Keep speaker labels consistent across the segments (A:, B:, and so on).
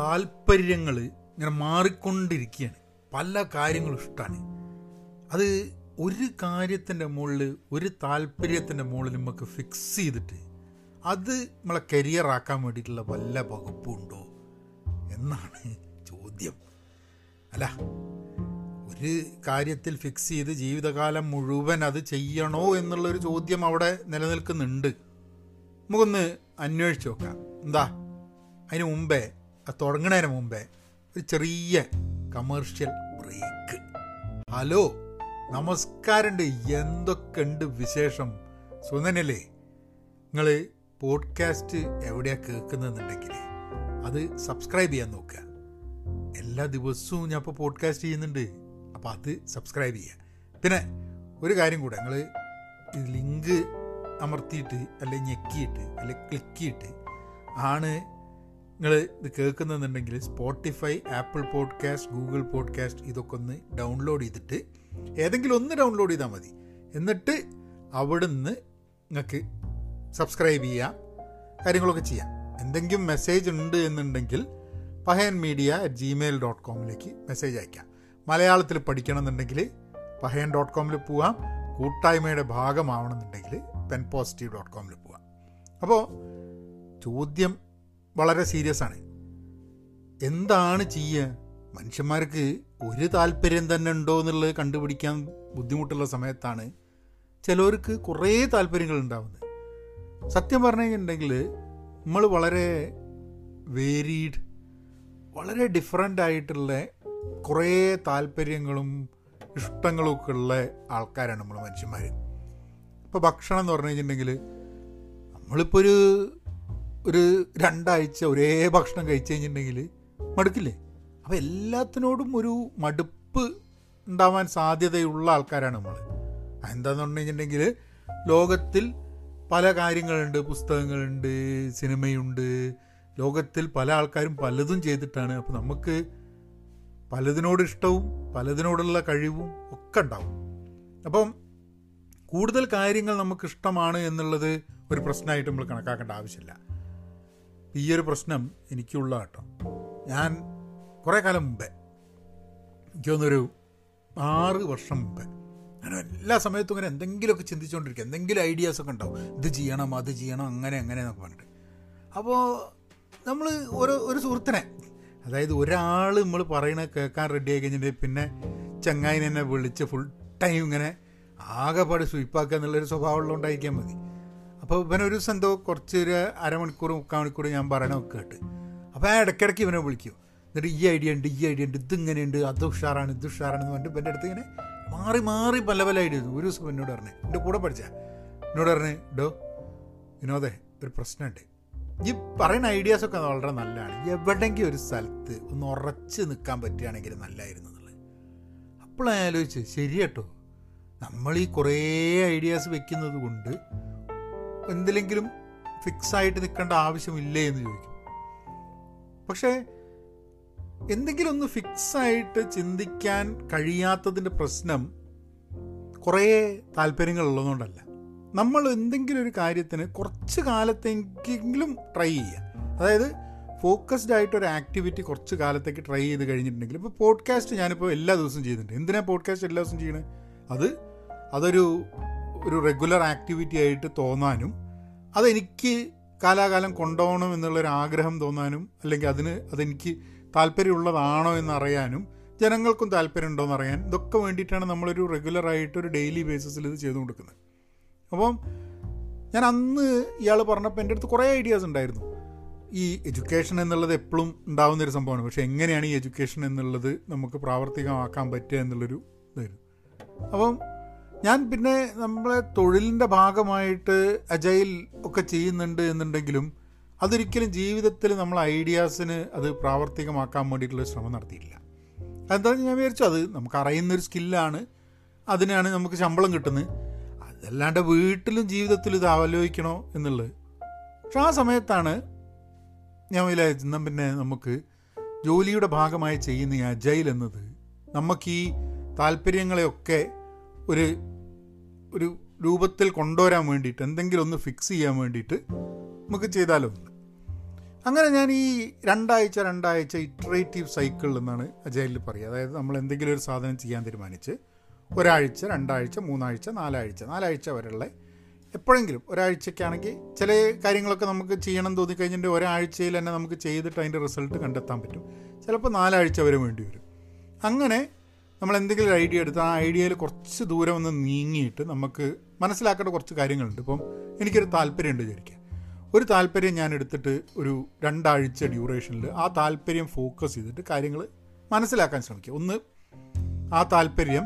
A: താല്പര്യങ്ങൾ ഇങ്ങനെ മാറിക്കൊണ്ടിരിക്കുകയാണ്. പല കാര്യങ്ങളും ഇഷ്ടമാണ് അത് ഒരു കാര്യത്തിന്റെ മുകളിൽ ഒരു താല്പര്യത്തിന്റെ മുകളിൽ നമുക്ക് ഫിക്സ് ചെയ്തിട്ട് അത് നമ്മളെ കരിയർ ആക്കാൻ വേണ്ടിയിട്ടുള്ള വല്ല വകുപ്പുണ്ടോ എന്നാണ് ചോദ്യം. അല്ല ഒരു കാര്യത്തിൽ ഫിക്സ് ചെയ്ത് ജീവിതകാലം മുഴുവൻ അത് ചെയ്യണോ എന്നുള്ളൊരു ചോദ്യം അവിടെ നിലനിൽക്കുന്നുണ്ട്. നമുക്കൊന്ന് അന്വേഷിച്ച് നോക്കാം. എന്താ? അതിന് മുമ്പേ തുടങ്ങണതിന് മുമ്പേ ഒരു ചെറിയ കമേർഷ്യൽ ബ്രേക്ക് ഹലോ നമസ്കാരമുണ്ട്. എന്തൊക്കെയുണ്ട് വിശേഷം? സുനനല്ലേ നിങ്ങൾ പോഡ്കാസ്റ്റ് എവിടെയാണ് കേൾക്കുന്നതെന്നുണ്ടെങ്കിൽ അത് സബ്സ്ക്രൈബ് ചെയ്യാൻ നോക്കുക. എല്ലാ ദിവസവും ഞാൻ ഇപ്പോൾ പോഡ്കാസ്റ്റ് ചെയ്യുന്നുണ്ട്. അപ്പോൾ അത് സബ്സ്ക്രൈബ് ചെയ്യുക. പിന്നെ ഒരു കാര്യം കൂടെ നിങ്ങൾ ലിങ്ക് അമർത്തിയിട്ട് അല്ലെങ്കിൽ ഞെക്കിയിട്ട് അല്ലെങ്കിൽ ക്ലിക്ക് ചെയ്തിട്ട് ആണ് നിങ്ങൾ ഇത് കേൾക്കുന്നുണ്ടെങ്കിൽ Spotify Apple podcast Google podcast ഇതൊക്കെ ഒന്ന് ഡൗൺലോഡ് ചെയ്തിട്ട് ഏതെങ്കിലും ഒന്ന് ഡൗൺലോഡ് ചെയ്താൽ മതി. എന്നിട്ട് അവിടുന്ന് നിങ്ങൾക്ക് സബ്സ്ക്രൈബ് ചെയ്യാം കാര്യങ്ങളൊക്കെ ചെയ്യാം. എന്തെങ്കിലും മെസ്സേജ് ഉണ്ട് എന്നുണ്ടെങ്കിൽ Pahayan media at Gmail dot കോമിലേക്ക് message അയക്കാം. മലയാളത്തിൽ പഠിക്കണം എന്നുണ്ടെങ്കിൽ പഹയൻ ഡോട്ട് കോമിൽ പോവാം. കൂട്ടായ്മയുടെ ഭാഗമാവണമെന്നുണ്ടെങ്കിൽ പെൻ പോസിറ്റീവ് ഡോട്ട് കോമിൽ പോവാം. അപ്പോൾ ചോദ്യം വളരെ സീരിയസ് ആണ്. എന്താണ് ചെയ്യുക മനുഷ്യന്മാർക്ക് ഒരു താല്പര്യം തന്നെ ഉണ്ടോ എന്നുള്ളത് കണ്ടുപിടിക്കാൻ ബുദ്ധിമുട്ടുള്ള സമയത്താണ് ചിലവർക്ക് കുറേ താല്പര്യങ്ങൾ ഉണ്ടാവുന്നത്. സത്യം പറഞ്ഞു കഴിഞ്ഞിട്ടുണ്ടെങ്കിൽ നമ്മൾ വളരെ വേരീഡ് വളരെ ഡിഫറെന്റ് ആയിട്ടുള്ള കുറേ താല്പര്യങ്ങളും ഇഷ്ടങ്ങളും ഒക്കെ ഉള്ള ആൾക്കാരാണ് നമ്മൾ മനുഷ്യന്മാർ ഇപ്പോൾ ഭക്ഷണം എന്ന് പറഞ്ഞു കഴിഞ്ഞിട്ടുണ്ടെങ്കിൽ നമ്മളിപ്പോൾ ഒരു ഒരു രണ്ടാഴ്ച ഒരേ ഭക്ഷണം കഴിച്ചു കഴിഞ്ഞിട്ടുണ്ടെങ്കിൽ മടുക്കില്ലേ? അപ്പോൾ എല്ലാത്തിനോടും ഒരു മടുപ്പ് ഉണ്ടാവാൻ സാധ്യതയുള്ള ആൾക്കാരാണ് നമ്മൾ. എന്താണെന്ന് പറഞ്ഞു കഴിഞ്ഞിട്ടുണ്ടെങ്കിൽ ലോകത്തിൽ പല കാര്യങ്ങളുണ്ട് പുസ്തകങ്ങളുണ്ട് സിനിമയുണ്ട്. ലോകത്തിൽ പല ആൾക്കാരും പലതും ചെയ്തിട്ടാണ്. അപ്പോൾ നമുക്ക് പലതിനോട് ഇഷ്ടവും പലതിനോടുള്ള കഴിവും ഒക്കെ ഉണ്ടാവും. അപ്പം കൂടുതൽ കാര്യങ്ങൾ നമുക്ക് ഇഷ്ടമാണ് എന്നുള്ളത് ഒരു പ്രശ്നമായിട്ട് നമ്മൾ കണക്കാക്കേണ്ട ആവശ്യമില്ല. ഈ ഒരു പ്രശ്നം എനിക്കുള്ള കേട്ടോ. ഞാൻ കുറേ കാലം മുമ്പേ എനിക്ക് തോന്നുന്നൊരു ആറ് വർഷം മുമ്പേ ഞാൻ എല്ലാ സമയത്തും ഇങ്ങനെ എന്തെങ്കിലുമൊക്കെ ചിന്തിച്ചുകൊണ്ടിരിക്കുക എന്തെങ്കിലും ഐഡിയാസ് ഒക്കെ ഉണ്ടാവും. ഇത് ചെയ്യണം അത് ചെയ്യണം അങ്ങനെ അങ്ങനെ എന്നൊക്കെ പറഞ്ഞിട്ട്. അപ്പോൾ നമ്മൾ ഒരു ഒരു സുഹൃത്തിനെ അതായത് ഒരാൾ നമ്മൾ പറയണ കേൾക്കാൻ റെഡി ആയി കഴിഞ്ഞിട്ട് പിന്നെ ചങ്ങായിനെന്നെ വിളിച്ച് ഫുൾ ടൈം ഇങ്ങനെ ആകെപ്പാട് സ്വീപ്പാക്കുക എന്നുള്ളൊരു സ്വഭാവമുള്ളതുകൊണ്ടായിരിക്കാൻ മതി. അപ്പോൾ ഇവനൊരു ദിവസം എന്തോ കുറച്ച് ഒരു അരമണിക്കൂർ മുക്കാൽ മണിക്കൂർ ഞാൻ പറയണമൊക്കെ കേട്ട്. അപ്പോൾ ആ ഇടയ്ക്കിടയ്ക്ക് ഇവനെ വിളിക്കും. എന്നിട്ട് ഈ ഐഡിയ ഉണ്ട് ഈ ഐഡിയ ഉണ്ട് ഇതിങ്ങനെയുണ്ട് അത് ഉഷാറാണ് ഇത് ഉഷാറാണെന്ന് പറഞ്ഞിട്ട് ഇവന്റെ അടുത്ത് ഇങ്ങനെ മാറി മാറി പല പല ഐഡിയ ഒരു ദിവസം എന്നോട് പറഞ്ഞു എന്റെ കൂടെ പഠിച്ച. എന്നോട് പറഞ്ഞു ഡോ വിനോദേ ഒരു പ്രശ്നമുണ്ട്. ഈ പറയുന്ന ഐഡിയാസൊക്കെ വളരെ നല്ലതാണ്. എവിടെയെങ്കിലും ഒരു സ്ഥലത്ത് ഒന്ന് ഉറച്ച് നിൽക്കാൻ പറ്റുകയാണെങ്കിൽ നല്ലതായിരുന്നു എന്നുള്ളത്. അപ്പോൾ ആലോചിച്ച് ശരി കേട്ടോ നമ്മൾ ഈ കുറേ ഐഡിയാസ് വെക്കുന്നത് കൊണ്ട് എന്തിലെങ്കിലും ഫിക്സ് ആയിട്ട് നിൽക്കേണ്ട ആവശ്യമില്ലേ എന്ന് ചോദിക്കും. പക്ഷേ എന്തെങ്കിലും ഒന്ന് ഫിക്സ് ആയിട്ട് ചിന്തിക്കാൻ കഴിയാത്തതിന്റെ പ്രശ്നം കുറേ താല്പര്യങ്ങളുള്ളതുകൊണ്ടല്ല. നമ്മൾ എന്തെങ്കിലും ഒരു കാര്യത്തിന് കുറച്ച് കാലത്തേക്കെങ്കിലും ട്രൈ ചെയ്യുക. അതായത് ഫോക്കസ്ഡ് ആയിട്ട് ഒരു ആക്ടിവിറ്റി കുറച്ച് കാലത്തേക്ക് ട്രൈ ചെയ്ത് കഴിഞ്ഞിട്ടുണ്ടെങ്കിൽ ഇപ്പോൾ പോഡ്കാസ്റ്റ് ഞാനിപ്പോൾ എല്ലാ ദിവസവും ചെയ്യുന്നുണ്ട്. എന്തിനാണ് പോഡ്കാസ്റ്റ് എല്ലാ ദിവസവും ചെയ്യണത് അത് അതൊരു ഒരു റെഗുലർ ആക്ടിവിറ്റി ആയിട്ട് തോന്നാനും അതെനിക്ക് കാലാകാലം കൊണ്ടുപോകണം എന്നുള്ളൊരു ആഗ്രഹം തോന്നാനും അല്ലെങ്കിൽ അതിന് അതെനിക്ക് താല്പര്യമുള്ളതാണോ എന്നറിയാനും ജനങ്ങൾക്കും താല്പര്യം ഉണ്ടോ എന്നറിയാൻ ഇതൊക്കെ വേണ്ടിയിട്ടാണ് നമ്മളൊരു റെഗുലറായിട്ട് ഒരു ഡെയിലി ബേസിസിൽ ഇത് ചെയ്തു കൊടുക്കുന്നത്. അപ്പം ഞാൻ അന്ന് ഇയാൾ പറഞ്ഞപ്പോൾ എന്റെ അടുത്ത് കുറേ ഐഡിയാസ് ഉണ്ടായിരുന്നു. ഈ എഡ്യൂക്കേഷൻ എന്നുള്ളത് എപ്പോഴും ഉണ്ടാകുന്ന ഒരു സംഭവമാണ്. പക്ഷേ എങ്ങനെയാണ് ഈ എഡ്യൂക്കേഷൻ എന്നുള്ളത് നമുക്ക് പ്രാവർത്തികമാക്കാൻ പറ്റുക എന്നുള്ളൊരു ഇതായിരുന്നു. അപ്പം ഞാൻ പിന്നെ നമ്മളെ തൊഴിലിന്റെ ഭാഗമായിട്ട് അജൈൽ ഒക്കെ ചെയ്യുന്നുണ്ട് എന്നുണ്ടെങ്കിലും അതൊരിക്കലും ജീവിതത്തിൽ നമ്മൾ ഐഡിയാസിന് അത് പ്രാവർത്തികമാക്കാൻ വേണ്ടിയിട്ടുള്ള ശ്രമം നടത്തിയിട്ടില്ല. അതെന്താണെന്ന് ഞാൻ വിചാരിച്ചു അത് നമുക്ക് അറിയുന്നൊരു സ്കില്ലാണ് അതിനാണ് നമുക്ക് ശമ്പളം കിട്ടുന്നത്. അതല്ലാണ്ട് വീട്ടിലും ജീവിതത്തിലും ഇത് ആലോചിക്കണോ എന്നുള്ളത്. പക്ഷെ ആ സമയത്താണ് ഞാൻ വിചാരിച്ചു പിന്നെ നമുക്ക് ജോലിയുടെ ഭാഗമായി ചെയ്യുന്ന ഈ അജൈൽ എന്നത് നമുക്ക് ഈ താല്പര്യങ്ങളെയൊക്കെ ഒരു ഒരു രൂപത്തിൽ കൊണ്ടുവരാൻ വേണ്ടിയിട്ട് എന്തെങ്കിലും ഒന്ന് ഫിക്സ് ചെയ്യാൻ വേണ്ടിയിട്ട് നമുക്ക് ചെയ്താലോ? അങ്ങനെ ഞാൻ ഈ രണ്ടാഴ്ച രണ്ടാഴ്ച ഇറ്ററേറ്റീവ് സൈക്കിൾ എന്നാണ് അജൈലിൽ പറയുക. അതായത് നമ്മൾ എന്തെങ്കിലും ഒരു സാധനം ചെയ്യാൻ തീരുമാനിച്ച് ഒരാഴ്ച രണ്ടാഴ്ച മൂന്നാഴ്ച നാലാഴ്ച നാലാഴ്ച വരെയുള്ള എപ്പോഴെങ്കിലും ഒരാഴ്ചയ്ക്കാണെങ്കിൽ ചില കാര്യങ്ങളൊക്കെ നമുക്ക് ചെയ്യണം തോന്നിക്കഴിഞ്ഞിട്ട് ഒരാഴ്ചയിൽ തന്നെ നമുക്ക് ചെയ്തിട്ട് അതിന്റെ റിസൾട്ട് കണ്ടെത്താൻ പറ്റും. ചിലപ്പോൾ നാലാഴ്ച വരെ വേണ്ടി വരും. അങ്ങനെ നമ്മൾ എന്തെങ്കിലും ഒരു ഐഡിയ എടുത്ത് ആ ഐഡിയയിൽ കുറച്ച് ദൂരം ഒന്ന് നീങ്ങിയിട്ട് നമുക്ക് മനസ്സിലാക്കേണ്ട കുറച്ച് കാര്യങ്ങളുണ്ട്. ഇപ്പം എനിക്കൊരു താല്പര്യമുണ്ട് വിചാരിക്കുക. ഒരു താല്പര്യം ഞാൻ എടുത്തിട്ട് ഒരു രണ്ടാഴ്ച ഡ്യൂറേഷനിൽ ആ താല്പര്യം ഫോക്കസ് ചെയ്തിട്ട് കാര്യങ്ങൾ മനസ്സിലാക്കാൻ ശ്രമിക്കുക. ഒന്ന് ആ താല്പര്യം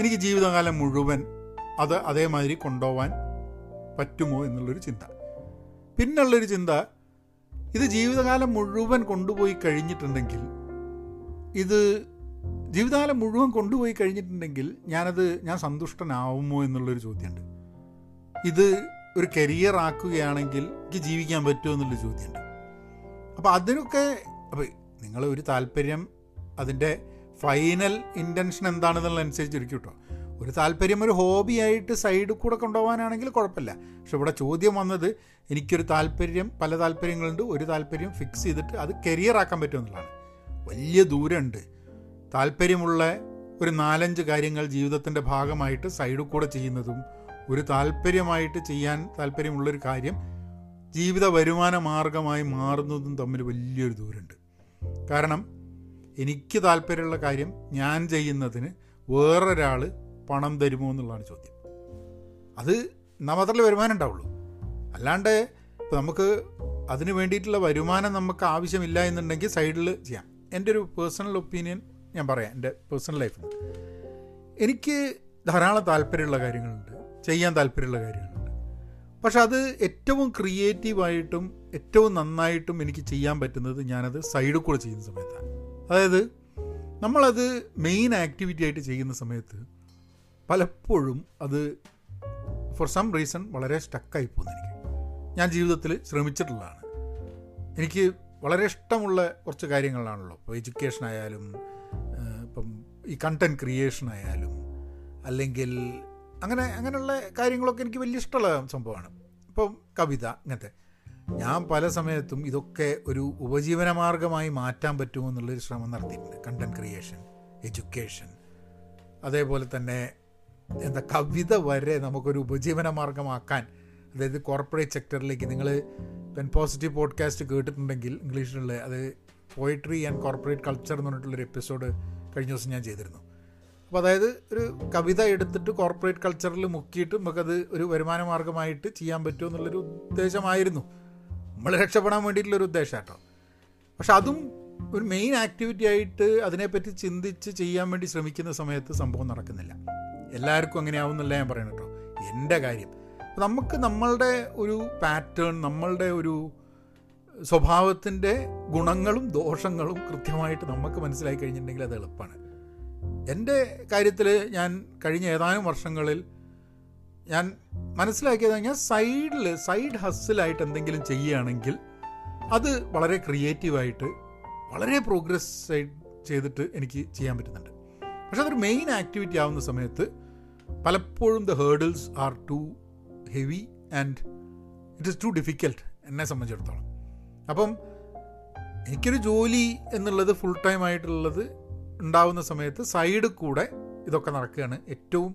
A: എനിക്ക് ജീവിതകാലം മുഴുവൻ അത് അതേമാതിരി കൊണ്ടുപോകാൻ പറ്റുമോ എന്നുള്ളൊരു ചിന്ത. പിന്നുള്ളൊരു ചിന്ത ഇത് ജീവിതകാലം മുഴുവൻ കൊണ്ടുപോയി കഴിഞ്ഞിട്ടുണ്ടെങ്കിൽ ഇത് ജീവിതകാലം മുഴുവൻ കൊണ്ടുപോയി കഴിഞ്ഞിട്ടുണ്ടെങ്കിൽ ഞാനത് ഞാൻ സന്തുഷ്ടനാവുമോ എന്നുള്ളൊരു ചോദ്യമുണ്ട്. ഇത് ഒരു കരിയർ ആക്കുകയാണെങ്കിൽ എനിക്ക് ജീവിക്കാൻ പറ്റുമോ എന്നുള്ളൊരു ചോദ്യമുണ്ട്. അപ്പോൾ അതിനൊക്കെ അപ്പോൾ നിങ്ങൾ ഒരു താല്പര്യം അതിന്റെ ഫൈനൽ ഇന്റൻഷൻ എന്താണെന്നുള്ളതനുസരിച്ച് ഇരിക്കും കേട്ടോ. ഒരു താല്പര്യം ഒരു ഹോബിയായിട്ട് സൈഡിൽ കൂടെ കൊണ്ടുപോകാനാണെങ്കിൽ കുഴപ്പമില്ല. പക്ഷെ ഇവിടെ ചോദ്യം വന്നത് എനിക്കൊരു താല്പര്യം പല താല്പര്യങ്ങളുണ്ട്. ഒരു താല്പര്യം ഫിക്സ് ചെയ്തിട്ട് അത് കരിയർ ആക്കാൻ പറ്റുമെന്നുള്ളതാണ് വലിയ ദൂരമുണ്ട്. താല്പര്യമുള്ള ഒരു നാലഞ്ച് കാര്യങ്ങൾ ജീവിതത്തിന്റെ ഭാഗമായിട്ട് സൈഡിൽ കൂടെ ചെയ്യുന്നതും ഒരു താല്പര്യമായിട്ട് ചെയ്യാൻ താല്പര്യമുള്ളൊരു കാര്യം ജീവിത വരുമാന മാർഗമായി മാറുന്നതും തമ്മിൽ വലിയൊരു ദൂരമുണ്ട്. കാരണം എനിക്ക് താല്പര്യമുള്ള കാര്യം ഞാൻ ചെയ്യുന്നതിന് വേറൊരാൾ പണം തരുമോ എന്നുള്ളതാണ് ചോദ്യം. അത് എന്നാൽ മാത്രമേ വരുമാനം ഉണ്ടാവുള്ളൂ. അല്ലാണ്ട് ഇപ്പം നമുക്ക് അതിന് വേണ്ടിയിട്ടുള്ള വരുമാനം നമുക്ക് ആവശ്യമില്ല എന്നുണ്ടെങ്കിൽ സൈഡിൽ ചെയ്യാം. എന്റെ ഒരു പേഴ്സണൽ ഒപ്പീനിയൻ ഞാൻ പറയാം എന്റെ പേഴ്സണൽ ലൈഫിൽ എനിക്ക് ധാരാളം താല്പര്യമുള്ള കാര്യങ്ങളുണ്ട് ചെയ്യാൻ താല്പര്യമുള്ള കാര്യങ്ങളുണ്ട്. പക്ഷെ അത് ഏറ്റവും ക്രിയേറ്റീവായിട്ടും ഏറ്റവും നന്നായിട്ടും എനിക്ക് ചെയ്യാൻ പറ്റുന്നത് ഞാനത് സൈഡിൽ കൂടെ ചെയ്യുന്ന സമയത്താണ്. അതായത് നമ്മളത് മെയിൻ ആക്ടിവിറ്റി ആയിട്ട് ചെയ്യുന്ന സമയത്ത് പലപ്പോഴും അത് ഫോർ സം റീസൺ വളരെ സ്റ്റക്കായി പോകുന്നു എനിക്ക്. ഞാൻ ജീവിതത്തിൽ ശ്രമിച്ചിട്ടുള്ളതാണ്. എനിക്ക് വളരെ ഇഷ്ടമുള്ള കുറച്ച് കാര്യങ്ങളാണല്ലോ ഇപ്പോൾ എഡ്യൂക്കേഷൻ ആയാലും ഈ കണ്ടന്റ് ക്രിയേഷൻ ആയാലും അല്ലെങ്കിൽ അങ്ങനെ അങ്ങനെയുള്ള കാര്യങ്ങളൊക്കെ എനിക്ക് വലിയ ഇഷ്ടമുള്ള സംഭവമാണ്. ഇപ്പം കവിത ഇങ്ങനത്തെ. ഞാൻ പല സമയത്തും ഇതൊക്കെ ഒരു ഉപജീവന മാർഗമായി മാറ്റാൻ പറ്റുമോ എന്നുള്ളൊരു ശ്രമം നടത്തിയിട്ടുണ്ട്. കണ്ടന്റ് ക്രിയേഷൻ എഡ്യൂക്കേഷൻ അതേപോലെ തന്നെ എന്താ കവിത വരെ നമുക്കൊരു ഉപജീവന മാർഗമാക്കാൻ അതായത് കോർപ്പറേറ്റ് സെക്ടറിലേക്ക് നിങ്ങൾ പെൻ പോസിറ്റീവ് പോഡ്കാസ്റ്റ് കേട്ടിട്ടുണ്ടെങ്കിൽ ഇംഗ്ലീഷിലുള്ള അത് പോയിട്രി ആൻഡ് കോർപ്പറേറ്റ് കൾച്ചർ എന്ന് പറഞ്ഞിട്ടുള്ളൊരു എപ്പിസോഡ് കഴിഞ്ഞ ദിവസം ഞാൻ ചെയ്തിരുന്നു. അപ്പോൾ അതായത് ഒരു കവിത എടുത്തിട്ട് കോർപ്പറേറ്റ് കൾച്ചറിൽ മുക്കിയിട്ട് നമുക്കത് ഒരു വരുമാന മാർഗമായിട്ട് ചെയ്യാൻ പറ്റുമോ എന്നുള്ളൊരു ഉദ്ദേശമായിരുന്നു. നമ്മൾ രക്ഷപ്പെടാൻ വേണ്ടിയിട്ടുള്ളൊരു ഉദ്ദേശം കേട്ടോ പക്ഷെ അതും ഒരു മെയിൻ ആക്ടിവിറ്റി ആയിട്ട് അതിനെപ്പറ്റി ചിന്തിച്ച് ചെയ്യാൻ വേണ്ടി ശ്രമിക്കുന്ന സമയത്ത് സംഭവം നടക്കുന്നില്ല. എല്ലാവർക്കും അങ്ങനെയാവുന്നില്ല ഞാൻ പറയണം കേട്ടോ. എന്റെ കാര്യം. നമുക്ക് നമ്മളുടെ ഒരു പാറ്റേൺ നമ്മളുടെ ഒരു സ്വഭാവത്തിന്റെ ഗുണങ്ങളും ദോഷങ്ങളും കൃത്യമായിട്ട് നമുക്ക് മനസ്സിലായി കഴിഞ്ഞിട്ടുണ്ടെങ്കിൽ അത് എളുപ്പമാണ്. എന്റെ കാര്യത്തിൽ ഞാൻ കഴിഞ്ഞ ഏതാനും വർഷങ്ങളിൽ ഞാൻ മനസ്സിലാക്കിയത് ഞാൻ സൈഡിൽ സൈഡ് ഹസ്സിലായിട്ട് എന്തെങ്കിലും ചെയ്യുകയാണെങ്കിൽ അത് വളരെ ക്രിയേറ്റീവായിട്ട് വളരെ പ്രോഗ്രസ് ചെയ്തിട്ട് എനിക്ക് ചെയ്യാൻ പറ്റുന്നുണ്ട്. പക്ഷെ അതൊരു മെയിൻ ആക്ടിവിറ്റി ആവുന്ന സമയത്ത് പലപ്പോഴും the hurdles are too heavy and it is too difficult എന്നെ സംബന്ധിച്ചിടത്തോളം. അപ്പം എനിക്കൊരു ജോലി എന്നുള്ളത് ഫുൾ ടൈം ആയിട്ടുള്ളത് ഉണ്ടാവുന്ന സമയത്ത് സൈഡ് കൂടെ ഇതൊക്കെ നടക്കുകയാണ്. ഏറ്റവും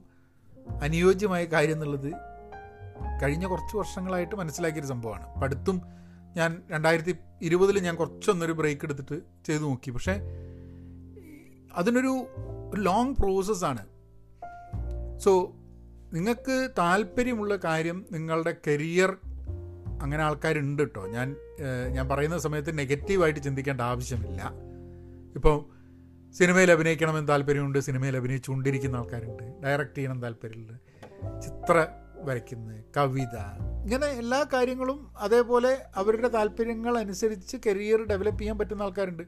A: അനുയോജ്യമായ കാര്യം എന്നുള്ളത് കഴിഞ്ഞ കുറച്ച് വർഷങ്ങളായിട്ട് മനസ്സിലാക്കിയൊരു സംഭവമാണ്. പഠിത്തം ഞാൻ രണ്ടായിരത്തി ഇരുപതിൽ ഞാൻ കുറച്ചൊന്നൊരു ബ്രേക്ക് എടുത്തിട്ട് ചെയ്തു നോക്കി. പക്ഷേ അതിനൊരു ലോങ് പ്രോസസ്സാണ് സോ നിങ്ങൾക്ക് താല്പര്യമുള്ള കാര്യം നിങ്ങളുടെ കരിയർ അങ്ങനെ ആൾക്കാരുണ്ട് കേട്ടോ ഞാൻ ഞാൻ പറയുന്ന സമയത്ത് നെഗറ്റീവായിട്ട് ചിന്തിക്കേണ്ട ആവശ്യമില്ല. ഇപ്പോൾ സിനിമയിൽ അഭിനയിക്കണമെന്ന് താല്പര്യമുണ്ട് സിനിമയിൽ അഭിനയിച്ചുകൊണ്ടിരിക്കുന്ന ആൾക്കാരുണ്ട് ഡയറക്റ്റ് ചെയ്യണം താല്പര്യമുണ്ട്. ചിത്ര വരയ്ക്കുന്നത് കവിത ഇങ്ങനെ എല്ലാ കാര്യങ്ങളും അതേപോലെ അവരുടെ താല്പര്യങ്ങൾ അനുസരിച്ച് കരിയർ ഡെവലപ്പ് ചെയ്യാൻ പറ്റുന്ന ആൾക്കാരുണ്ട്.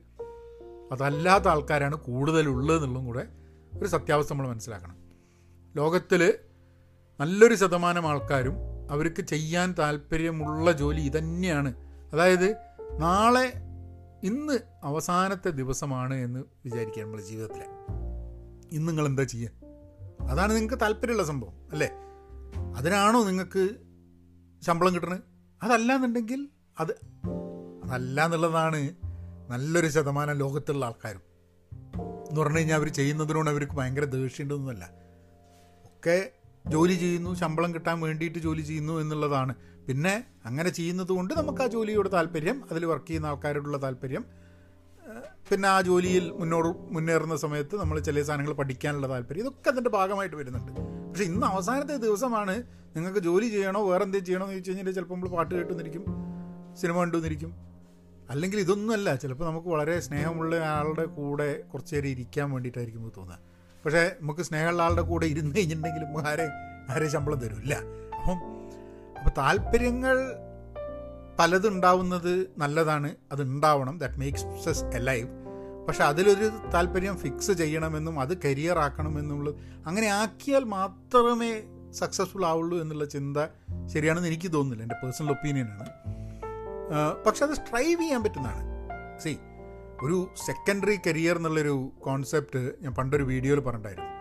A: അതല്ലാത്ത ആൾക്കാരാണ് കൂടുതലുള്ളതെന്നുള്ളതും കൂടെ ഒരു സത്യാവസ്ഥ നമ്മൾ മനസ്സിലാക്കണം. ലോകത്തിൽ നല്ലൊരു ശതമാനം ആൾക്കാരും അവർക്ക് ചെയ്യാൻ താല്പര്യമുള്ള ജോലി ഇതന്നെയാണ്. അതായത് നാളെ ഇന്ന് അവസാനത്തെ ദിവസമാണ് എന്ന് വിചാരിക്കുക നമ്മുടെ ജീവിതത്തിൽ ഇന്ന് നിങ്ങൾ എന്താ ചെയ്യുക അതാണ് നിങ്ങൾക്ക് താല്പര്യമുള്ള സംഭവം അല്ലേ? അതിനാണോ നിങ്ങൾക്ക് ശമ്പളം കിട്ടണത്? അതല്ല എന്നുണ്ടെങ്കിൽ അത് അതല്ല എന്നുള്ളതാണ് നല്ലൊരു ശതമാനം ലോകത്തുള്ള ആൾക്കാരും. എന്ന് പറഞ്ഞു കഴിഞ്ഞാൽ അവർ ചെയ്യുന്നതിനോട് അവർക്ക് ഭയങ്കര ദേഷ്യമുണ്ടെന്നല്ല ഒക്കെ ജോലി ചെയ്യുന്നു ശമ്പളം കിട്ടാൻ വേണ്ടിയിട്ട് ജോലി ചെയ്യുന്നു എന്നുള്ളതാണ്. പിന്നെ അങ്ങനെ ചെയ്യുന്നത് കൊണ്ട് നമുക്ക് ആ ജോലിയോട് താല്പര്യം അതിൽ വർക്ക് ചെയ്യുന്ന ആൾക്കാരോടുള്ള താല്പര്യം. പിന്നെ ആ ജോലിയിൽ മുന്നോട്ട് മുന്നേറുന്ന സമയത്ത് നമ്മൾ ചില സാധനങ്ങൾ പഠിക്കാനുള്ള താല്പര്യം ഇതൊക്കെ അതിന്റെ ഭാഗമായിട്ട് വരുന്നുണ്ട്. പക്ഷേ ഇന്ന് അവസാനത്തെ ദിവസമാണ് നിങ്ങൾക്ക് ജോലി ചെയ്യണോ വേറെ എന്തെങ്കിലും ചെയ്യണോ എന്ന് ചോദിച്ചു കഴിഞ്ഞാൽ ചിലപ്പോൾ നമ്മൾ പാട്ട് കേട്ടുന്നിരിക്കും സിനിമ കണ്ടുവന്നിരിക്കും അല്ലെങ്കിൽ ഇതൊന്നുമല്ല ചിലപ്പോൾ നമുക്ക് വളരെ സ്നേഹമുള്ള ആളുടെ കൂടെ കുറച്ചു നേരം ഇരിക്കാൻ വേണ്ടിയിട്ടായിരിക്കും തോന്നുക. പക്ഷേ നമുക്ക് സ്നേഹമുള്ള ആളുടെ കൂടെ ഇരുന്ന് കഴിഞ്ഞിട്ടുണ്ടെങ്കിലും ആരെ ആരെ ശമ്പളം തരില്ല. അപ്പം അപ്പോൾ താല്പര്യങ്ങൾ പലതുണ്ടാവുന്നത് നല്ലതാണ്. അത് ഉണ്ടാവണം ദാറ്റ് മേക്സ് സസ് എലൈവ് പക്ഷെ അതിലൊരു താല്പര്യം ഫിക്സ് ചെയ്യണമെന്നും അത് കരിയർ ആക്കണമെന്നുള്ളത് അങ്ങനെ ആക്കിയാൽ മാത്രമേ സക്സസ്ഫുൾ ആവുള്ളൂ എന്നുള്ള ചിന്ത ശരിയാണെന്ന് എനിക്ക് തോന്നുന്നില്ല. എന്റെ പേഴ്സണൽ ഒപ്പീനിയനാണ് പക്ഷെ അത് സ്ട്രൈവ് ചെയ്യാൻ പറ്റുന്നതാണ്. സി ഒരു സെക്കൻഡറി കരിയർ എന്നുള്ളൊരു കോൺസെപ്റ്റ് ഞാൻ പണ്ടൊരു വീഡിയോയിൽ പറഞ്ഞിട്ടായിരുന്നു